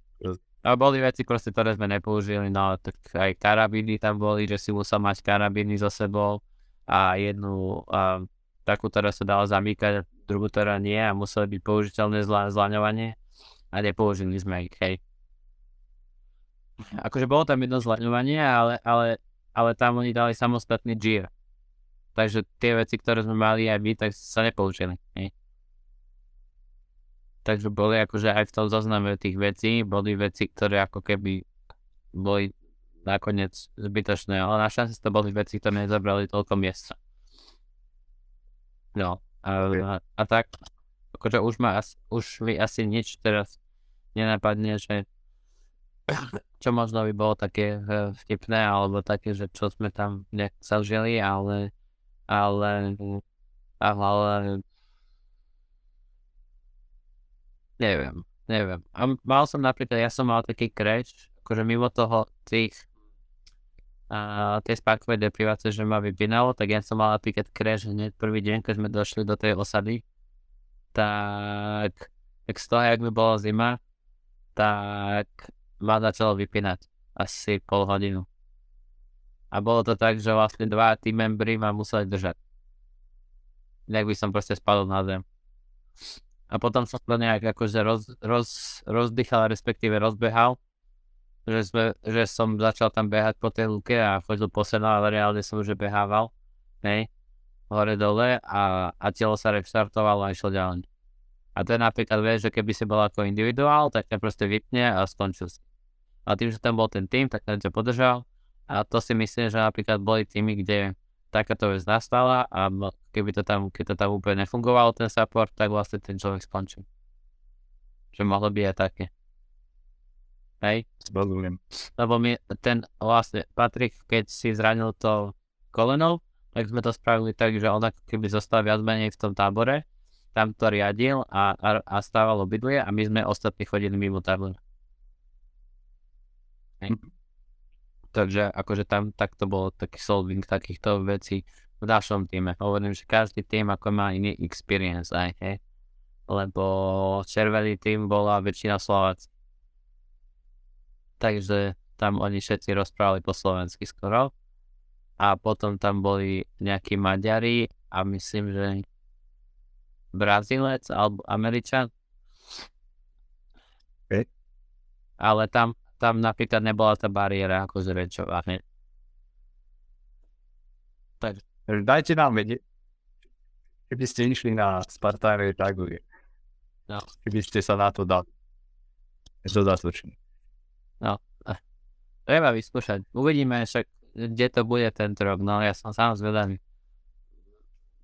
A boli veci proste, ktoré sme nepoužili, no tak aj karabíny tam boli, že si musel mať karabíny so sebou a jednu a, takú, ktorá sa dala zamýkať, druhú, ktorá nie a museli byť použiteľné zla, zlaňovanie a nepoužili sme ich, hej akože bolo tam jedno zlaňovanie, ale, ale, ale tam oni dali samostatný gear. Takže tie veci, ktoré sme mali aj my, tak sa nepoužili. Hej. Takže boli akože aj v tom zozname tých vecí, boli veci, ktoré ako keby boli nakoniec zbytočné, ale našťastie to boli veci, ktoré nezabrali toľko miesta. No, a, a, a tak, akože už, ma, už mi asi nič teraz nenapadne, že čo možno by bolo také uh, vtipné, alebo také, že čo sme tam nezažili, ale, ale, ale, neviem, neviem. A mal som napríklad, ja som mal taký crash, akože mimo toho tých a tie spákové deprivácie, že ma vypínalo, tak ja som mal napríklad crash hneď prvý deň, keď sme došli do tej osady, tak, tak z toho, jak mi bola zima, tak ma začalo vypínať asi pol hodinu. A bolo to tak, že vlastne dva team membry ma museli držať. Inak by som proste spadol na zem. A potom som to nejak akože roz, roz, rozdychal, respektíve rozbehal. Že, sme, že som začal tam behať po tej luke a chodil po sena, ale reálne som už behával. Hej. Hore dole a, a telo sa restartovalo a išlo ďalej. A to je napríklad, vieš, že keby si bol ako individuál, tak ťa proste vypne a skončil si. A tým, že tam bol ten tým, tak ten ťa podržal. A to si myslím, že napríklad boli týmy, kde takáto vec nastala a keby to tam, keď to tam úplne nefungovalo ten support, tak vlastne ten človek skončil. Že mohlo by aj také. Hej, Rozumiem. lebo mi ten vlastne Patrik, keď si zranil to koleno, tak sme to spravili tak, že on ako keby zostal viac menej v tom tábore, tam to riadil a, a, a stával obydlie a my sme ostatní chodili mimo tábor. Takže akože tam takto bolo taký solving takýchto vecí v našom týme. Hovorím, že každý tým ako má iný experience aj, hej. Lebo červený tým bola väčšina Slováci. Takže tam oni všetci rozprávali po slovensky skoro. A potom tam boli nejakí Maďari a myslím, že Brazílec alebo Američan. OK. Ale tam, tam napríklad nebola tá bariéra akože rečová. hej. Takže Dajte nám vedieť, keby ste išli na Spartane Draguje. No. Keby ste sa na to dali. Dodatočne. Treba vyskúšať. Uvidíme však, kde to bude tento rok. No ja som sám zvedavý.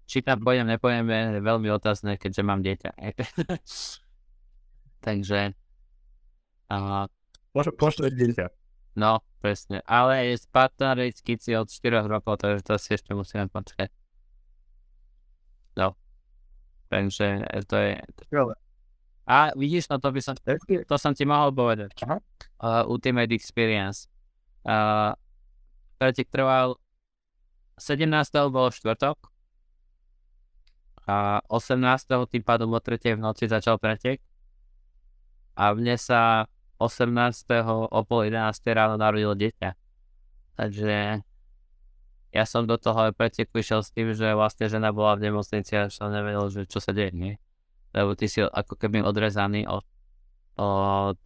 Či tam pôjdem, nepôjdem, je veľmi otázne, keďže mám dieťa. Takže... A, Pošle, pošle dieťa. no, presne. Ale je Spartan Race Kids od 4 rokov, takže to si ešte musíme počkať. No. Takže e, to je... A vidíš, no to by som... To som ti mohol povedať. Aha. Uh, Ultimate Experience. Uh, pretek trval 17. bol štvrtok a 18. tým pádom o 3. v noci začal pretek a mne sa 18. o pol 11. ráno narodilo dieťa. Takže ja som do toho preteku išiel s tým, že vlastne žena bola v nemocnici a som nevedel, že čo sa deje, nie? Lebo ty si ako keby odrezaný od, od,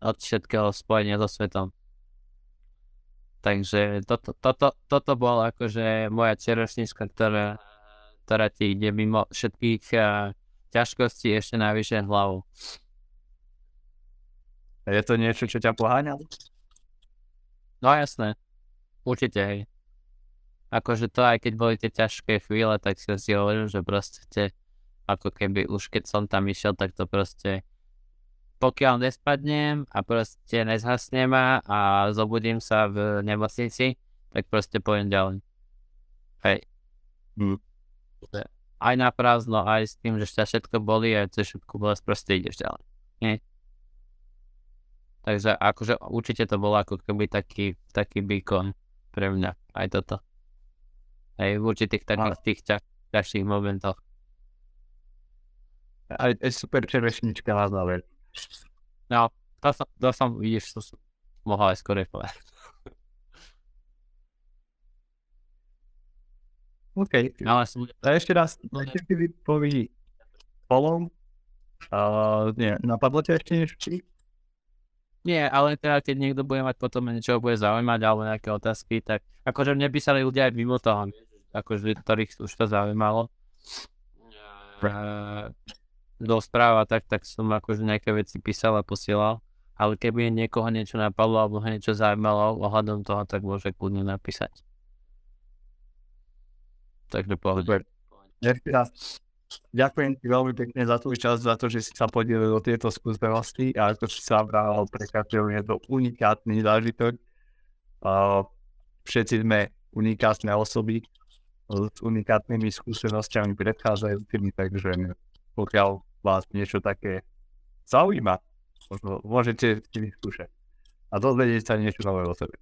od všetkého spojenia so svetom. Takže toto, toto, toto bolo akože moja čerošnička, ktorá, ktorá ti ide mimo všetkých uh, ťažkostí ešte najvyššie hlavu. Je to niečo, čo ťa poháňa? No jasné, určite hej. Akože to aj keď boli tie ťažké chvíle, tak si si hovoril, že proste ako keby už keď som tam išiel, tak to proste pokiaľ nespadnem a proste nezhasne ma a zobudím sa v nemocnici, tak proste pôjdem ďalej. Hej. Že Aj na prázdno, aj s tým, že všetko boli, aj cez všetko bolesť, proste ideš ďalej. Nie? Takže akože určite to bolo ako keby taký, taký beacon pre mňa, aj toto. Hej, v určitých takých tých ťaž, ťažších momentoch. Aj, aj super čerešnička na záver. No, to som, to som vidíš, to som mohol aj skôr povedať. OK. Ale som, A ešte raz, ešte si vypoví polom. Uh, nie, napadlo ťa ešte niečo? Nie, ale teda keď niekto bude mať potom niečo bude zaujímať alebo nejaké otázky, tak akože mne písali ľudia aj mimo toho, akože ktorých už to zaujímalo. Uh, do správa, tak, tak som akože nejaké veci písal a posielal. Ale keby niekoho niečo napadlo alebo ho niečo zaujímalo ohľadom toho, tak môže kľudne napísať. Takže pohode. Ďakujem ti veľmi pekne za tvoj čas, za to, že si sa podielil o tieto skúsenosti a ako si sa vrával pre každého je to unikátny zážitok. Uh, všetci sme unikátne osoby s unikátnymi skúsenosťami predchádzajúcimi, takže pokiaľ vás niečo také zaujíma, môžete si vyskúšať a dozvedieť sa niečo nové o sebe.